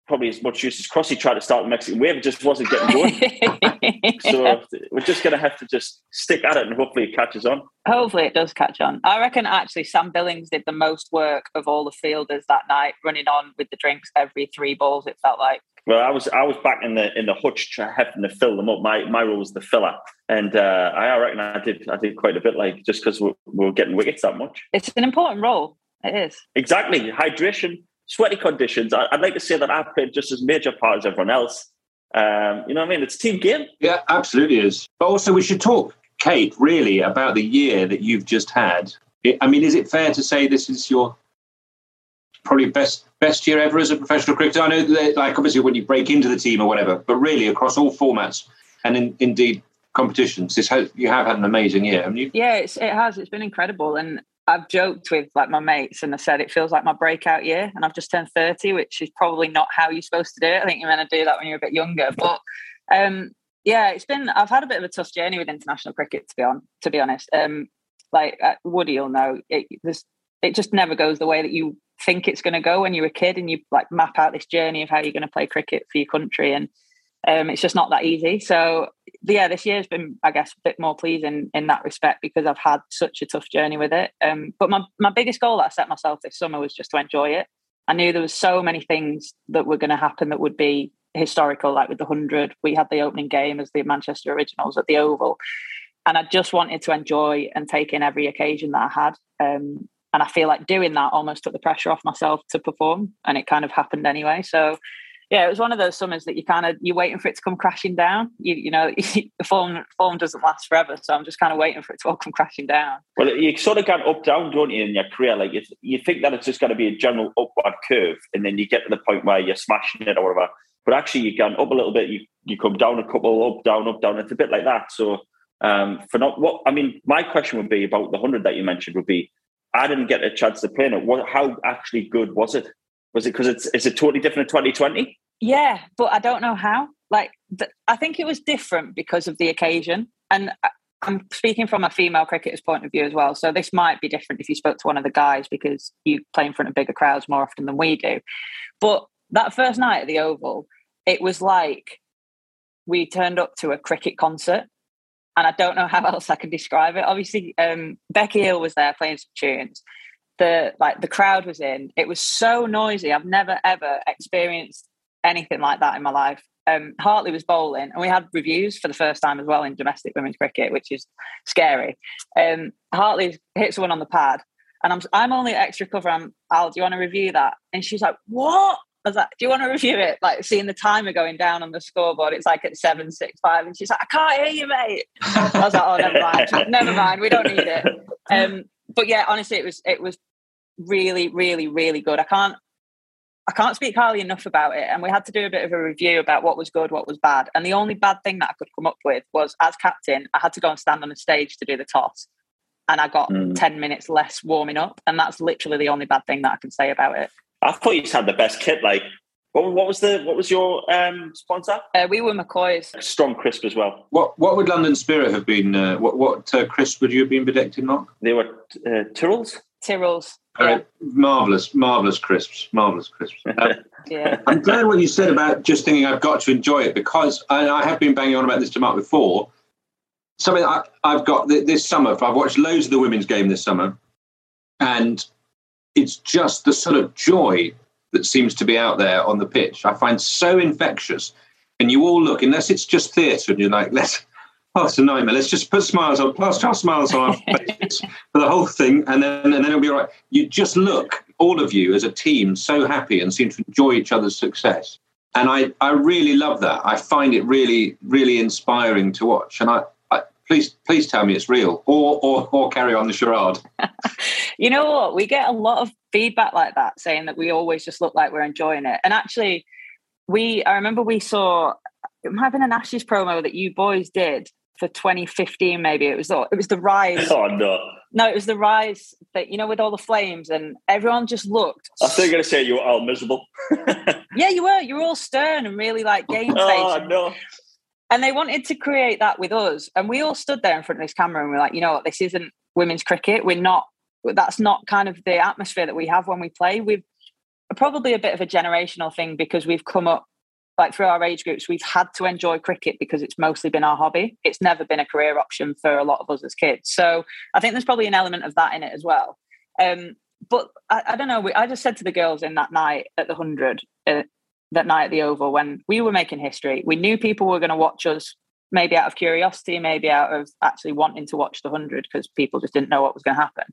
probably as much use as Crossy tried to start the Mexican wave. It just wasn't getting going. so we're just going to have to just stick at it and hopefully it catches on. Hopefully it does catch on. I reckon actually Sam Billings did the most work of all the fielders that night, running on with the drinks every three balls. It felt like. Well, I was I was back in the in the hutch having to fill them up. My my role was the filler, and uh, I reckon I did I did quite a bit. Like just because we we're getting wickets that much. It's an important role. It is exactly hydration sweaty conditions. I, would like to say that I played just as major part as everyone else. Um, you know what I mean? It's a team game. Yeah, absolutely is. But also, we should talk, Kate, really about the year that you've just had. I mean, is it fair to say this is your probably best best year ever as a professional cricketer? I know that, like, obviously, when you break into the team or whatever, but really across all formats and in, indeed competitions, this has, you have had an amazing year, haven't you? Yeah, it has. It's been incredible, and I've joked with like my mates and I said it feels like my breakout year and I've just turned 30, which is probably not how you're supposed to do it. I think you're meant to do that when you're a bit younger. But um, yeah, it's been I've had a bit of a tough journey with international cricket to be on to be honest. Um, like uh, Woody will know it it just never goes the way that you think it's going to go when you're a kid and you like map out this journey of how you're going to play cricket for your country and um, it's just not that easy. So yeah, this year has been, I guess, a bit more pleasing in that respect because I've had such a tough journey with it. Um, but my my biggest goal that I set myself this summer was just to enjoy it. I knew there was so many things that were going to happen that would be historical, like with the hundred. We had the opening game as the Manchester Originals at the Oval, and I just wanted to enjoy and take in every occasion that I had. Um, and I feel like doing that almost took the pressure off myself to perform, and it kind of happened anyway. So yeah, it was one of those summers that you kind of you're waiting for it to come crashing down. You you know, the form form doesn't last forever, so I'm just kind of waiting for it to all come crashing down. Well, you sort of got up down, don't you, in your career? Like you, think that it's just going to be a general upward curve, and then you get to the point where you're smashing it or whatever. But actually, you go up a little bit, you you come down a couple, up, down, up, down. It's a bit like that. So um, for not what I mean, my question would be about the hundred that you mentioned would be, I didn't get a chance to play in it. What, how actually good was it? Was it because it's is it totally different in 2020? Yeah, but I don't know how. Like, th- I think it was different because of the occasion. And I'm speaking from a female cricketer's point of view as well. So this might be different if you spoke to one of the guys because you play in front of bigger crowds more often than we do. But that first night at the Oval, it was like we turned up to a cricket concert. And I don't know how else I can describe it. Obviously, um, Becky Hill was there playing some tunes. The like the crowd was in. It was so noisy. I've never ever experienced anything like that in my life. Um, Hartley was bowling, and we had reviews for the first time as well in domestic women's cricket, which is scary. Um, Hartley hits one on the pad, and I'm I'm only extra cover. I'm Al, do you want to review that? And she's like, "What?" I was like, "Do you want to review it?" Like seeing the timer going down on the scoreboard, it's like at seven six five, and she's like, "I can't hear you, mate." I was like, "Oh, never mind, never mind. We don't need it." Um, but yeah, honestly, it was it was really, really, really good. I can't I can't speak highly enough about it. And we had to do a bit of a review about what was good, what was bad. And the only bad thing that I could come up with was as captain, I had to go and stand on a stage to do the toss. And I got mm. 10 minutes less warming up. And that's literally the only bad thing that I can say about it. I thought you had the best kit. Like, what, what was the what was your um, sponsor? Uh, we were McCoy's. Strong crisp as well. What what would London Spirit have been? Uh, what what uh, crisp would you have been bedecked in, Mark? They were uh, Tyrrells. Tyrrells. Yeah. Marvelous, marvelous crisps, marvelous crisps. Um, yeah. I'm glad what you said about just thinking I've got to enjoy it because I, I have been banging on about this to Mark before. Something I, have got this summer. I've watched loads of the women's game this summer, and it's just the sort of joy that seems to be out there on the pitch. I find so infectious, and you all look unless it's just theatre, and you're like, let's. Oh, it's a nightmare. Let's just put smiles on, plaster smiles on our faces for the whole thing, and then and then it'll be all right. You just look, all of you as a team, so happy and seem to enjoy each other's success. And I, I really love that. I find it really, really inspiring to watch. And I, please please tell me it's real or or, or carry on the charade you know what we get a lot of feedback like that saying that we always just look like we're enjoying it and actually we i remember we saw it might have been an ashes promo that you boys did for 2015 maybe it was the, it was the rise. Oh no. No it was the rise that you know with all the flames and everyone just looked i thought you were going to say you were all miserable. Yeah you were. You were all stern and really like oh, game face oh no and they wanted to create that with us. And we all stood there in front of this camera and we're like, you know what, this isn't women's cricket. We're not, that's not kind of the atmosphere that we have when we play. We've probably a bit of a generational thing because we've come up like through our age groups, we've had to enjoy cricket because it's mostly been our hobby. It's never been a career option for a lot of us as kids. So I think there's probably an element of that in it as well. Um, but I, I, don't know. We, I just said to the girls in that night at the hundred, uh, that night at the Oval when we were making history. We knew people were going to watch us, maybe out of curiosity, maybe out of actually wanting to watch the hundred because people just didn't know what was going to happen.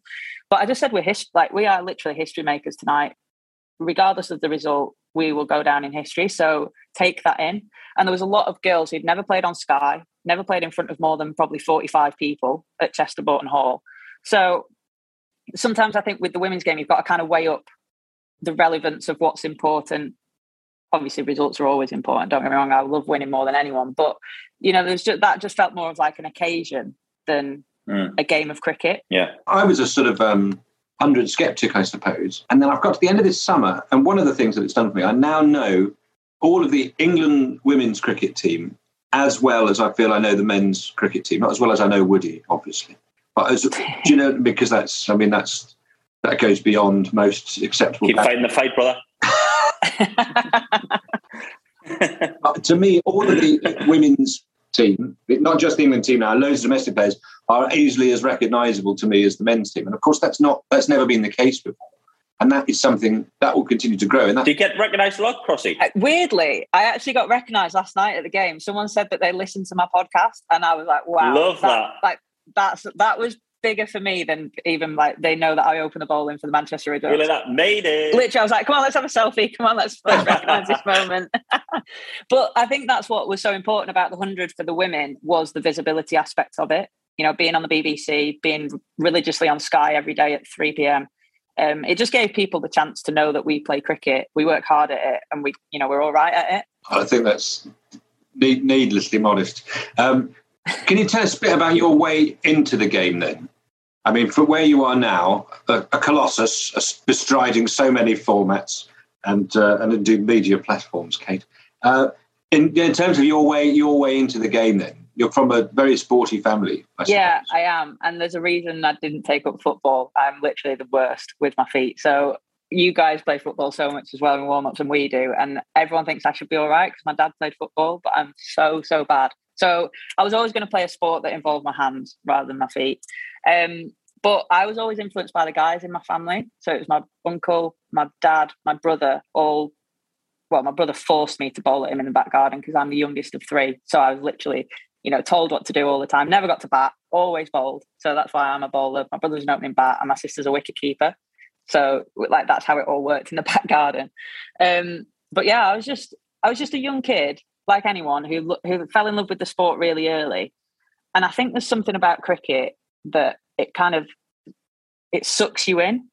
But I just said we're his- like we are literally history makers tonight. Regardless of the result, we will go down in history. So take that in. And there was a lot of girls who'd never played on Sky, never played in front of more than probably 45 people at Chester Boughton Hall. So sometimes I think with the women's game, you've got to kind of weigh up the relevance of what's important obviously results are always important. Don't get me wrong, I love winning more than anyone, but you know, there's just that just felt more of like an occasion than mm. a game of cricket. Yeah, I was a sort of um, hundred skeptic, I suppose, and then I've got to the end of this summer, and one of the things that it's done for me, I now know all of the England women's cricket team as well as I feel I know the men's cricket team, not as well as I know Woody, obviously, but as do you know because that's I mean that's that goes beyond most acceptable. Keep fighting the fight, brother. to me, all of the women's team, not just the England team now, loads of domestic players are easily as recognisable to me as the men's team, and of course that's not that's never been the case before. And that is something that will continue to grow. And that- do you get recognised a lot, Crossy? Uh, weirdly, I actually got recognised last night at the game. Someone said that they listened to my podcast, and I was like, "Wow, love that!" that. Like that's that was bigger for me than even like they know that I open the bowling for the Manchester Red Really, that made it. Literally, I was like, "Come on, let's have a selfie. Come on, let's, let's recognize this moment." but I think that's what was so important about the hundred for the women was the visibility aspect of it. You know, being on the BBC, being religiously on Sky every day at three pm. Um, it just gave people the chance to know that we play cricket, we work hard at it, and we, you know, we're all right at it. I think that's needlessly modest. Um, can you tell us a bit about your way into the game then? I mean, for where you are now, a, a colossus bestriding so many formats and uh, and indeed media platforms, Kate. Uh, in, in terms of your way, your way into the game, then you're from a very sporty family. I yeah, I am, and there's a reason I didn't take up football. I'm literally the worst with my feet. So you guys play football so much as well in warm ups, and we do, and everyone thinks I should be all right because my dad played football, but I'm so so bad. So I was always going to play a sport that involved my hands rather than my feet. Um, but I was always influenced by the guys in my family. So it was my uncle, my dad, my brother, all. Well, my brother forced me to bowl at him in the back garden because I'm the youngest of three. So I was literally, you know, told what to do all the time. Never got to bat, always bowled. So that's why I'm a bowler. My brother's an opening bat, and my sister's a wicket keeper. So like that's how it all worked in the back garden. Um, but yeah, I was just I was just a young kid like anyone who who fell in love with the sport really early. And I think there's something about cricket that it kind of it sucks you in.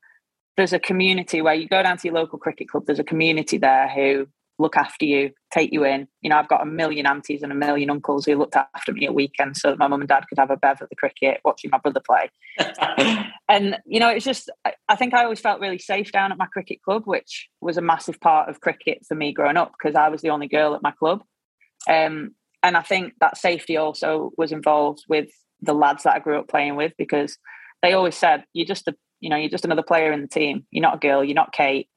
There's a community where you go down to your local cricket club. There's a community there who look after you, take you in. You know, I've got a million aunties and a million uncles who looked after me at weekends so that my mum and dad could have a bev at the cricket, watching my brother play. and, you know, it's just, I think I always felt really safe down at my cricket club, which was a massive part of cricket for me growing up because I was the only girl at my club. Um, and I think that safety also was involved with the lads that I grew up playing with because they always said, you're just a You know, you're just another player in the team. You're not a girl. You're not Kate.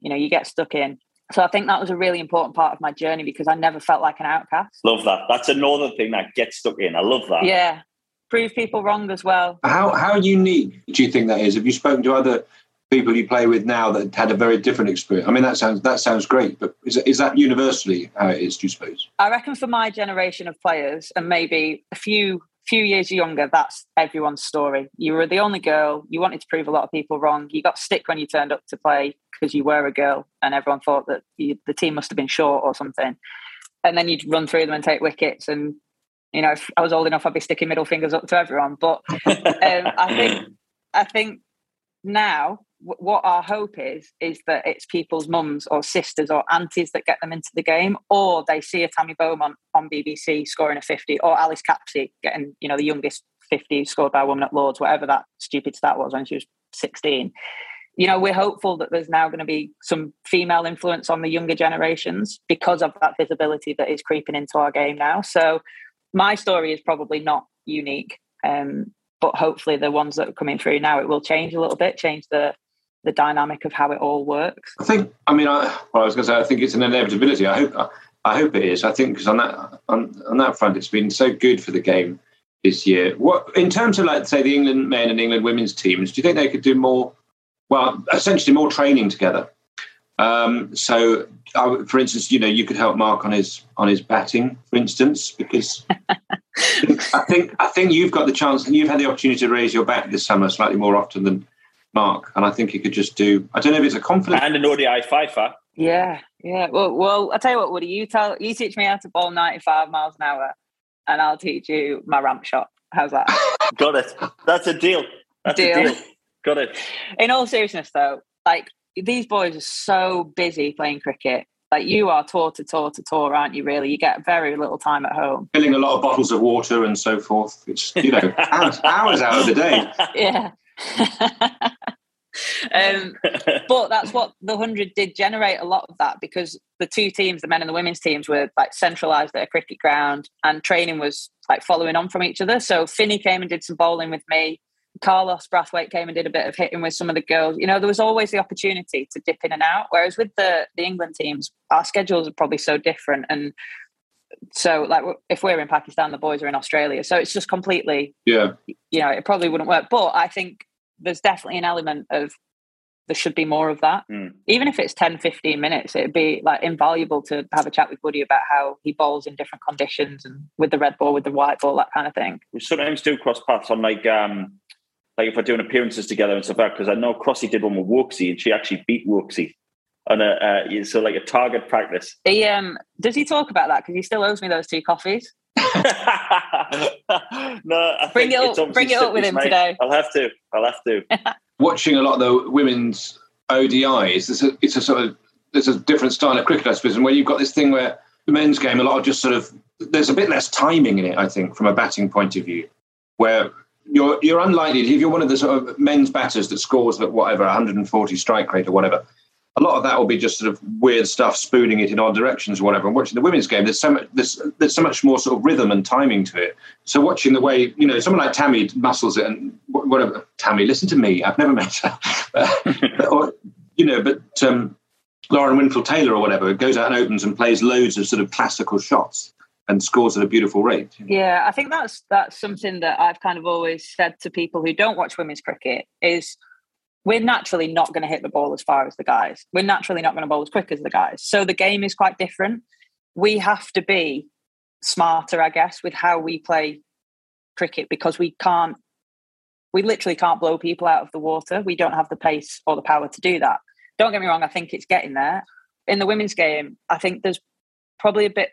You know, you get stuck in. So I think that was a really important part of my journey because I never felt like an outcast. Love that. That's another thing that gets stuck in. I love that. Yeah. Prove people wrong as well. How how unique do you think that is? Have you spoken to other people you play with now that had a very different experience? I mean, that sounds that sounds great, but is is that universally how it is? Do you suppose? I reckon for my generation of players, and maybe a few few years younger, that's everyone's story. You were the only girl. You wanted to prove a lot of people wrong. You got stick when you turned up to play because you were a girl, and everyone thought that you, the team must have been short or something. And then you'd run through them and take wickets. And you know, if I was old enough, I'd be sticking middle fingers up to everyone. But um, I think, I think now what our hope is is that it's people's mums or sisters or aunties that get them into the game, or they see a Tammy Beaumont on BBC scoring a fifty, or Alice Capsey getting you know the youngest fifty scored by a woman at Lords, whatever that stupid stat was when she was sixteen. You know, we're hopeful that there's now going to be some female influence on the younger generations because of that visibility that is creeping into our game now. So, my story is probably not unique. Um, but hopefully the ones that are coming through now it will change a little bit change the the dynamic of how it all works. I think i mean i well i was going to say i think it's an inevitability. I hope i hope it is. I think because on that on, on that front it's been so good for the game this year. What in terms of like say the england men and england women's teams do you think they could do more well essentially more training together? Um, so, for instance, you know, you could help Mark on his on his batting, for instance, because I think I think you've got the chance and you've had the opportunity to raise your bat this summer slightly more often than Mark, and I think he could just do. I don't know if it's a confidence and an ODI fifer. Yeah, yeah. Well, well, I'll tell you what, Woody. You tell you teach me how to bowl ninety five miles an hour, and I'll teach you my ramp shot. How's that? got it. That's a deal. That's deal. a deal. Got it. In all seriousness, though, like these boys are so busy playing cricket. Like you are tour to tour to tour, aren't you? Really, you get very little time at home. Filling a lot of bottles of water and so forth. It's you know hours, hours out of the day. Yeah. um, but that's what the hundred did generate a lot of that because the two teams, the men and the women's teams, were like centralised at a cricket ground, and training was like following on from each other. So Finney came and did some bowling with me. Carlos Brathwaite came and did a bit of hitting with some of the girls. You know, there was always the opportunity to dip in and out. Whereas with the the England teams, our schedules are probably so different. And so, like, if we're in Pakistan, the boys are in Australia. So it's just completely, yeah. You know, it probably wouldn't work. But I think there's definitely an element of there should be more of that. Mm. Even if it's 10, 15 minutes, it'd be like invaluable to have a chat with Woody about how he bowls in different conditions and with the red ball, with the white ball, that kind of thing. We sometimes do cross paths on like um like if we're doing appearances together and stuff like that, because I know Crossy did one with Woakesy and she actually beat Woakesy on a uh, so like a target practice. He um does he talk about that because he still owes me those two coffees. no, I bring it up, bring it up with him mate. today. I'll have to. I'll have to. Watching a lot of the women's ODIs, it's a, it's a sort of there's a different style of cricket, I suppose, and where you've got this thing where the men's game, a lot of just sort of there's a bit less timing in it, I think, from a batting point of view, where you're you're unlikely if you're one of the sort of men's batters that scores at whatever 140 strike rate or whatever. A lot of that will be just sort of weird stuff, spooning it in odd directions or whatever. And watching the women's game, there's so much there's, there's so much more sort of rhythm and timing to it. So watching the way you know someone like Tammy muscles it and whatever. Tammy, listen to me. I've never met her, or, you know, but. Um, Lauren Winfield Taylor or whatever goes out and opens and plays loads of sort of classical shots and scores at a beautiful rate. Yeah, I think that's that's something that I've kind of always said to people who don't watch women's cricket is we're naturally not going to hit the ball as far as the guys. We're naturally not going to bowl as quick as the guys. So the game is quite different. We have to be smarter, I guess, with how we play cricket because we can't we literally can't blow people out of the water. We don't have the pace or the power to do that. Don't get me wrong, I think it's getting there. In the women's game, I think there's probably a bit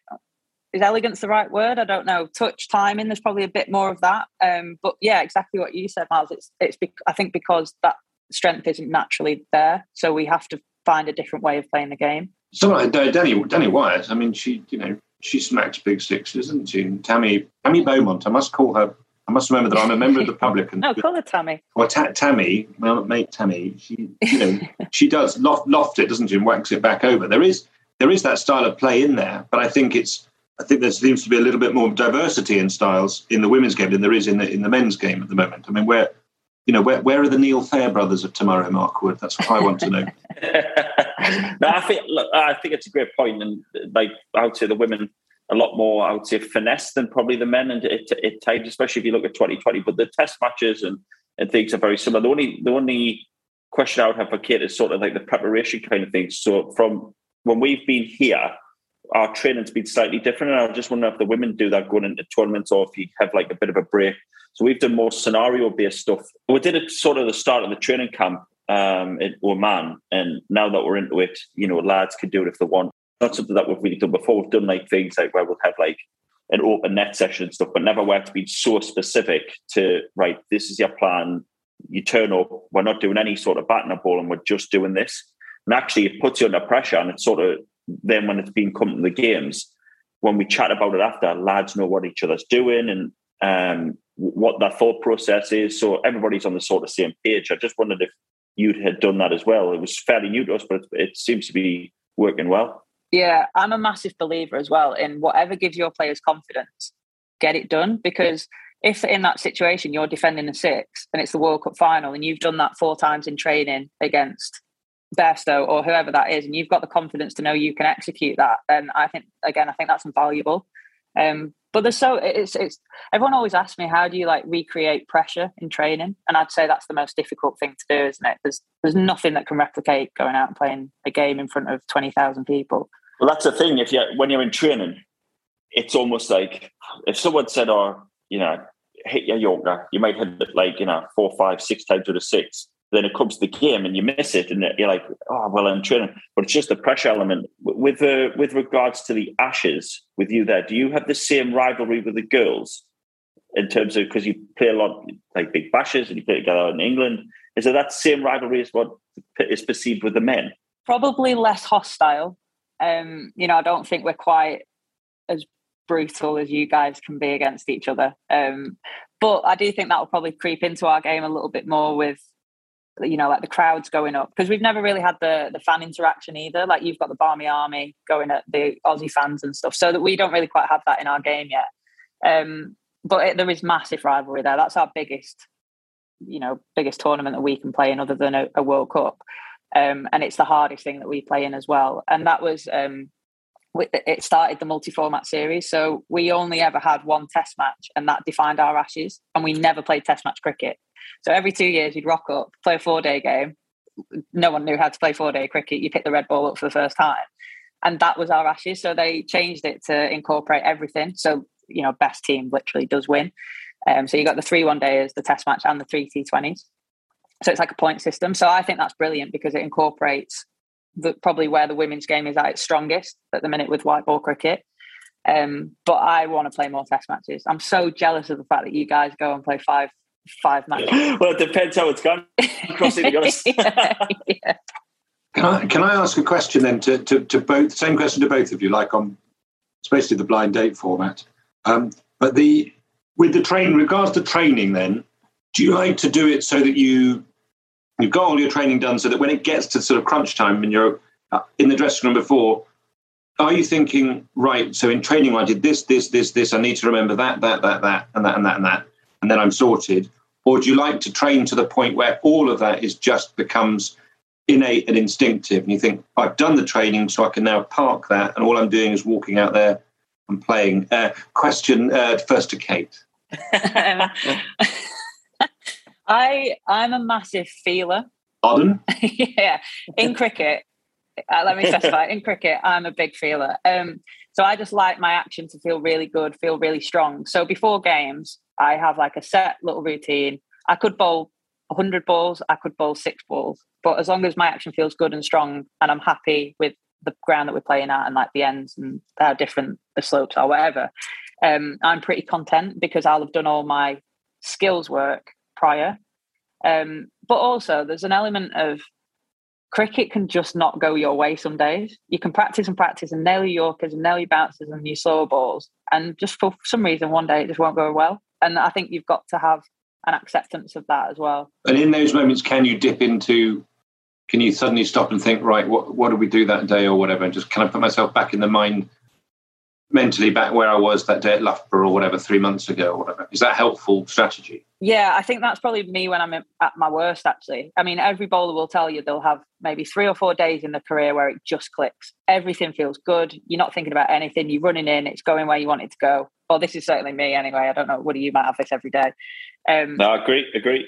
is elegance the right word? I don't know. Touch timing, there's probably a bit more of that. Um, but yeah, exactly what you said, Miles. It's it's be- I think because that strength isn't naturally there, so we have to find a different way of playing the game. Someone like uh, Danni Danni Wyatt. I mean, she you know she smacks big sixes, isn't she? And Tammy Tammy Beaumont. I must call her. I must remember that I'm a member of the public. And no, oh, call her Tammy. Well, ta- Tammy, my mate Tammy, she you know she does loft, loft it, doesn't she, and wax it back over. There is there is that style of play in there, but I think it's I think there seems to be a little bit more diversity in styles in the women's game than there is in the in the men's game at the moment. I mean, where you know, where, where are the Neil Fairbrothers of tomorrow, Mark Wood? That's what I want to know. no, I think look, I think it's a great point, and like I would say the women a lot more, I would say, finesse than probably the men, and it, it times, especially if you look at 2020. But the test matches and, and things are very similar. The only the only question I would have for Kate is sort of like the preparation kind of things. So from when we've been here, our training's been slightly different, and I was just wonder if the women do that going into tournaments or if you have like a bit of a break. So we've done more scenario based stuff. We did it sort of the start of the training camp um, in Oman, and now that we're into it, you know, lads can do it if they want. Not something that we've really done before. We've done like things like where we'll have like an open net session and stuff, but never where it's been so specific to right. This is your plan. You turn up. We're not doing any sort of batting a ball, and we're just doing this. And actually, it puts you under pressure, and it's sort of then when it's been come to the games, when we chat about it after, lads know what each other's doing and um, what their thought process is. So everybody's on the sort of same page. I just wondered if you'd had done that as well. It was fairly new to us, but it, it seems to be working well. Yeah, I'm a massive believer as well in whatever gives your players confidence, get it done. Because if in that situation you're defending a six and it's the World Cup final and you've done that four times in training against Bairstow or whoever that is, and you've got the confidence to know you can execute that, then I think again, I think that's invaluable. Um, but there's so it's it's everyone always asks me how do you like recreate pressure in training, and I'd say that's the most difficult thing to do, isn't it? There's there's nothing that can replicate going out and playing a game in front of twenty thousand people. Well, that's the thing. If you when you're in training, it's almost like if someone said, "Or oh, you know, hit your yorker," you might hit it like you know four, five, six times with a six then it comes to the game and you miss it, and you're like, oh well, I'm training. But it's just the pressure element. With uh, with regards to the Ashes, with you there, do you have the same rivalry with the girls in terms of because you play a lot like big bashes and you play together in England? Is it that same rivalry as what is perceived with the men? Probably less hostile. Um, you know, I don't think we're quite as brutal as you guys can be against each other. Um, but I do think that will probably creep into our game a little bit more with you know, like the crowds going up because we've never really had the the fan interaction either. Like you've got the Barmy Army going at the Aussie fans and stuff, so that we don't really quite have that in our game yet. Um, but it, there is massive rivalry there. That's our biggest, you know, biggest tournament that we can play in other than a, a World Cup, um, and it's the hardest thing that we play in as well. And that was um, it started the multi-format series so we only ever had one test match and that defined our ashes and we never played test match cricket so every two years, you'd rock up, play a four day game. No one knew how to play four day cricket. You pick the red ball up for the first time. And that was our Ashes. So they changed it to incorporate everything. So, you know, best team literally does win. Um, so you got the three one days, the test match, and the three T20s. So it's like a point system. So I think that's brilliant because it incorporates the, probably where the women's game is at its strongest at the minute with white ball cricket. Um, but I want to play more test matches. I'm so jealous of the fact that you guys go and play five five matches. well, it depends how it's gone. yeah, yeah. Can I, can I ask a question then to, to, to both? Same question to both of you, like on especially the blind date format. Um, but the with the train, regards to training, then do you like to do it so that you you've got all your training done, so that when it gets to sort of crunch time and you're uh, in the dressing room before, are you thinking right? So in training, I did this, this, this, this. I need to remember that, that, that, that, and that, and that, and that, and then I'm sorted. Or do you like to train to the point where all of that is just becomes innate and instinctive? And you think, I've done the training, so I can now park that, and all I'm doing is walking out there and playing. Uh, question uh, first to Kate. I I'm a massive feeler. Pardon? yeah, in cricket, uh, let me specify. In cricket, I'm a big feeler. Um, so I just like my action to feel really good, feel really strong. So before games, I have like a set little routine. I could bowl 100 balls, I could bowl six balls, but as long as my action feels good and strong and I'm happy with the ground that we're playing at and like the ends and how different the slopes are, whatever, um, I'm pretty content because I'll have done all my skills work prior. Um, but also, there's an element of cricket can just not go your way some days. You can practice and practice and nail your Yorkers and nail your bounces and your slow balls, and just for some reason, one day it just won't go well and I think you've got to have an acceptance of that as well. And in those moments, can you dip into? Can you suddenly stop and think, right, what what do we do that day or whatever, and just kind of put myself back in the mind mentally back where I was that day at Loughborough or whatever, three months ago or whatever. Is that helpful strategy? Yeah, I think that's probably me when I'm at my worst, actually. I mean, every bowler will tell you they'll have maybe three or four days in the career where it just clicks. Everything feels good. You're not thinking about anything. You're running in, it's going where you want it to go. Well, this is certainly me anyway. I don't know. Woody, you might have this every day. Um, no, agree, agree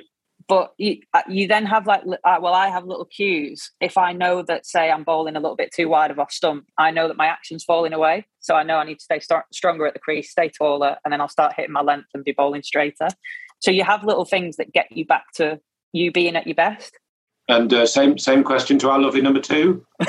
but you, uh, you then have like uh, well i have little cues if i know that say i'm bowling a little bit too wide of off stump i know that my action's falling away so i know i need to stay st- stronger at the crease stay taller and then i'll start hitting my length and be bowling straighter so you have little things that get you back to you being at your best and uh, same same question to our lovely number two. uh,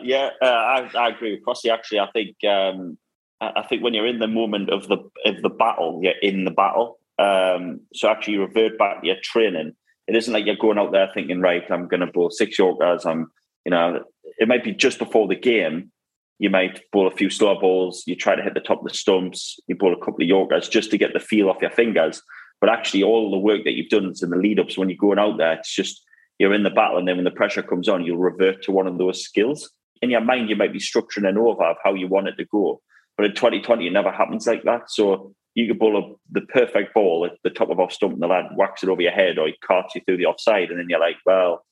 yeah, uh, I, I, agree with Crossy. Actually, I think um, I think when you're in the moment of the of the battle, you're in the battle. Um, so actually, you revert back to your training. It isn't like you're going out there thinking, right, I'm going to bowl six Yorkers. I'm, you know, it might be just before the game. You might bowl a few slow balls. You try to hit the top of the stumps. You bowl a couple of Yorkers just to get the feel off your fingers. But actually, all the work that you've done in the lead ups, when you're going out there, it's just you're in the battle, and then when the pressure comes on, you'll revert to one of those skills. In your mind, you might be structuring an over of how you want it to go but in 2020, it never happens like that. So you could bowl a, the perfect ball at the top of off stump and the lad whacks it over your head or he carts you through the offside. And then you're like, well,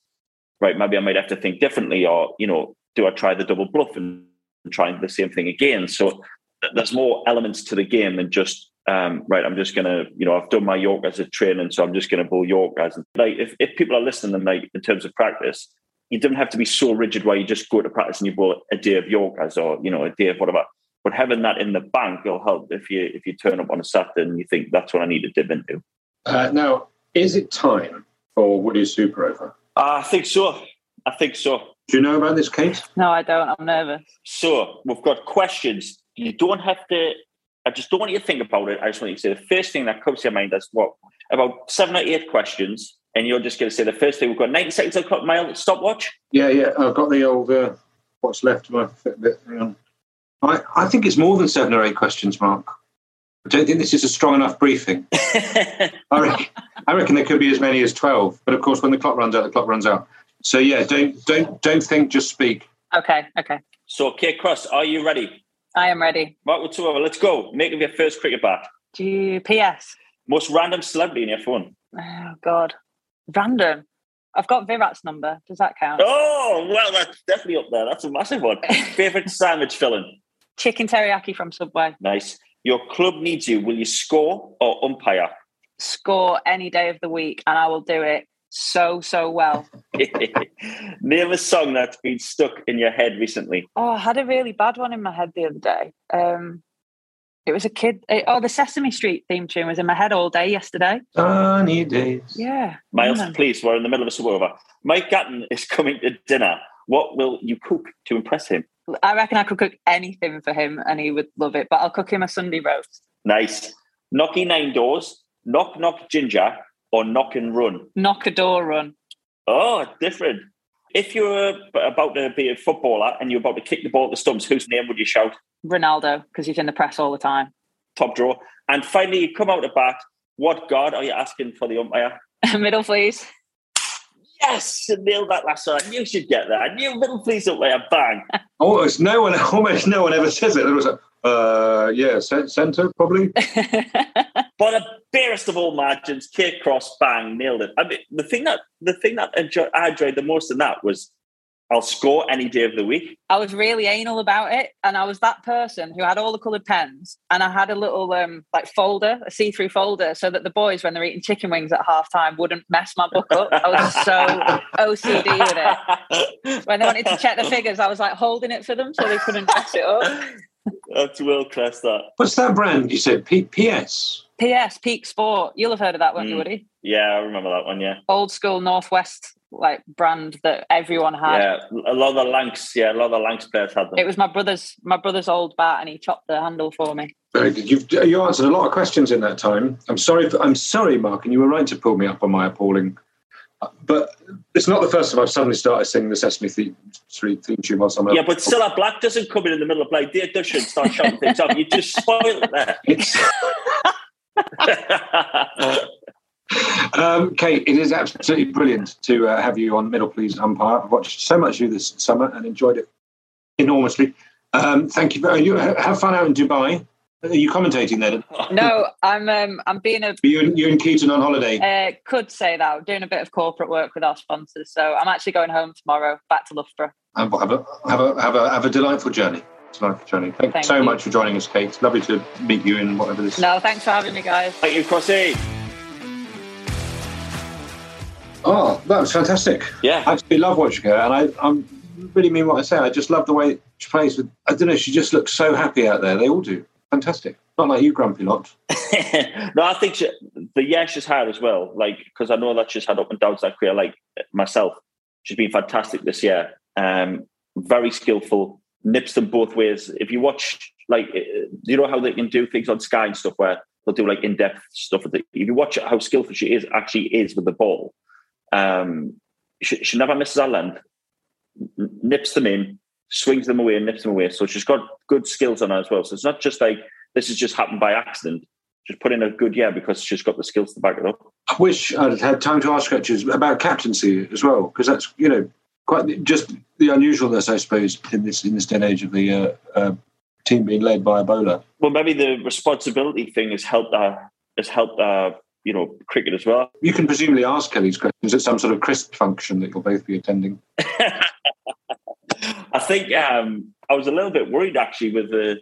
right, maybe I might have to think differently. Or, you know, do I try the double bluff and try the same thing again? So there's more elements to the game than just, um, right, I'm just to, you know, I've done my York Yorkers at training, so I'm just to bowl Yorkers. And like, if, if people are listening, and like, in terms of practice, you don't have to be so rigid where you just go to practice and you bowl a day of Yorkers or, you know, a day of whatever but having that in the bank will help if you if you turn up on a Saturday and you think that's what I need to dip into. Uh, now, is it time for Woody's Super Over? Uh, I think so. I think so. Do you know about this case? No, I don't. I'm nervous. So we've got questions. You don't have to. I just don't want you to think about it. I just want you to say the first thing that comes to your mind is what about seven or eight questions, and you're just going to say the first thing. We've got 90 seconds of mile stopwatch. Yeah, yeah. I've got the old uh, what's left of my Fitbit. I, I think it's more than seven or eight questions, Mark. I don't think this is a strong enough briefing. I, reckon, I reckon there could be as many as twelve, but of course, when the clock runs out, the clock runs out. So yeah, don't don't don't think, just speak. Okay, okay. So, Kate Cross, are you ready? I am ready. Mark whatsoever, let's go. Make of your first cricket bat. Do you, PS. Most random celebrity in your phone. Oh God, random. I've got Virat's number. Does that count? Oh well, that's definitely up there. That's a massive one. Favorite sandwich filling. Chicken teriyaki from Subway. Nice. Your club needs you. Will you score or umpire? Score any day of the week, and I will do it so so well. Name a song that's been stuck in your head recently. Oh, I had a really bad one in my head the other day. Um, it was a kid. Oh, the Sesame Street theme tune was in my head all day yesterday. Sunny days. Yeah. Miles, please. We're in the middle of a suburb. Mike Gatting is coming to dinner. What will you cook to impress him? I reckon I could cook anything for him and he would love it, but I'll cook him a Sunday roast. Nice. Knocking nine doors, knock knock ginger, or knock and run? Knock a door run. Oh, different. If you're about to be a footballer and you're about to kick the ball at the stumps, whose name would you shout? Ronaldo, because he's in the press all the time. Top draw. And finally, you come out of bat. What guard are you asking for the umpire? Middle, please yes, nailed that last one. You should get that. I knew middle please up there, bang. Almost no one, almost no one ever says it. There was a, uh, yeah, centre probably. but the barest of all margins, Kate Cross, bang, nailed it. I mean, the thing that the thing that I enjoyed the most in that was I'll score any day of the week. I was really anal about it, and I was that person who had all the coloured pens, and I had a little um, like folder, a see-through folder, so that the boys, when they're eating chicken wings at half time, wouldn't mess my book up. I was so OCD with it. When they wanted to check the figures, I was like holding it for them so they couldn't mess it up. That's world class. That. What's that brand? You said P- PS. PS Peak Sport. You'll have heard of that, won't mm. you, Woody? Yeah, I remember that one. Yeah, old school Northwest like brand that everyone had. Yeah, a lot of the Lancs. Yeah, a lot of the Lancs players had them. It was my brother's my brother's old bat, and he chopped the handle for me. Uh, You've uh, you answered a lot of questions in that time. I'm sorry. For, I'm sorry, Mark, and you were right to pull me up on my appalling. Uh, but it's not the first time I've suddenly started singing the Sesame theme, theme tune while someone. Yeah, but Cilla Black doesn't come in in the middle of play. Dear Dushan start shouting things up. You just spoil it there. um, Kate, it is absolutely brilliant to uh, have you on Middle Please Umpire. I've watched so much of you this summer and enjoyed it enormously. Um, thank you. Very, you have fun out in Dubai. Are you commentating then? No, I'm um, I'm being a. You and, you and Keaton on holiday? Uh, could say that. I'm doing a bit of corporate work with our sponsors, so I'm actually going home tomorrow, back to Loughborough. Have a have a have a have a delightful journey. Delightful journey. Thank, Thank you so you. much for joining us, Kate. Lovely to meet you in whatever this. No, thanks for having me, guys. Thank you, Crossy. Oh, that was fantastic. Yeah. I absolutely love watching her, and I I'm really mean what I say. I just love the way she plays with. I don't know. She just looks so happy out there. They all do. Fantastic. Not like you, grumpy lot. no, I think she, the year she's had as well, like, because I know that she's had up and downs that career, like myself. She's been fantastic this year. Um, very skillful, nips them both ways. If you watch, like, uh, you know how they can do things on Sky and stuff where they'll do like in depth stuff. If you watch how skillful she is, actually is with the ball, um, she, she never misses her length, nips them in, swings them away, and nips them away. So she's got good skills on her as well. So it's not just like this has just happened by accident. She's put in a good year because she's got the skills to back it up. I wish I'd had time to ask Scratches about captaincy as well, because that's you know quite just the unusualness, I suppose, in this in this day and age of the uh, uh, team being led by a bowler. Well, maybe the responsibility thing has helped her. Has helped her, you know, cricket as well. You can presumably ask these questions at some sort of crisp function that you'll both be attending. I think um, I was a little bit worried actually with the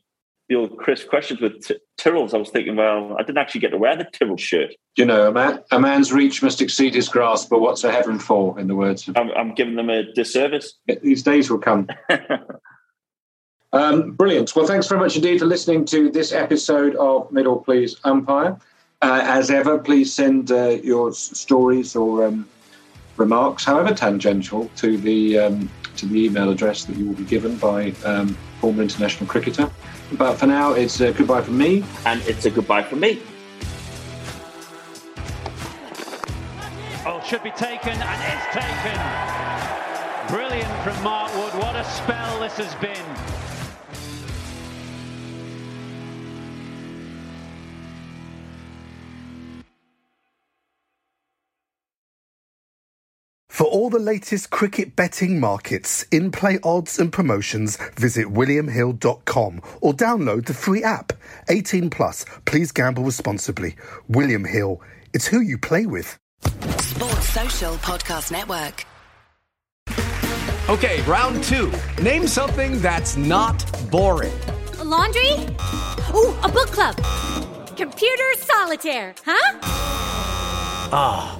the old Chris questions with t- Tyrrells. I was thinking, well, I didn't actually get to wear the Tyrrell shirt. You know, a, man, a man's reach must exceed his grasp, but what's a heaven for, in the words of I'm, I'm giving them a disservice. these days will come. um, brilliant. Well, thanks very much indeed for listening to this episode of Middle Please Umpire. Uh, as ever, please send uh, your stories or um, remarks, however tangential, to the um, to the email address that you will be given by um, former international cricketer. But for now, it's uh, goodbye from me. And it's a goodbye from me. Oh, should be taken and is taken. Brilliant from Mark Wood. What a spell this has been. For all the latest cricket betting markets, in play odds, and promotions, visit WilliamHill.com or download the free app. 18 plus, please gamble responsibly. William Hill, it's who you play with. Sports Social Podcast Network. Okay, round two. Name something that's not boring. A laundry? Ooh, a book club. Computer solitaire, huh? Ah,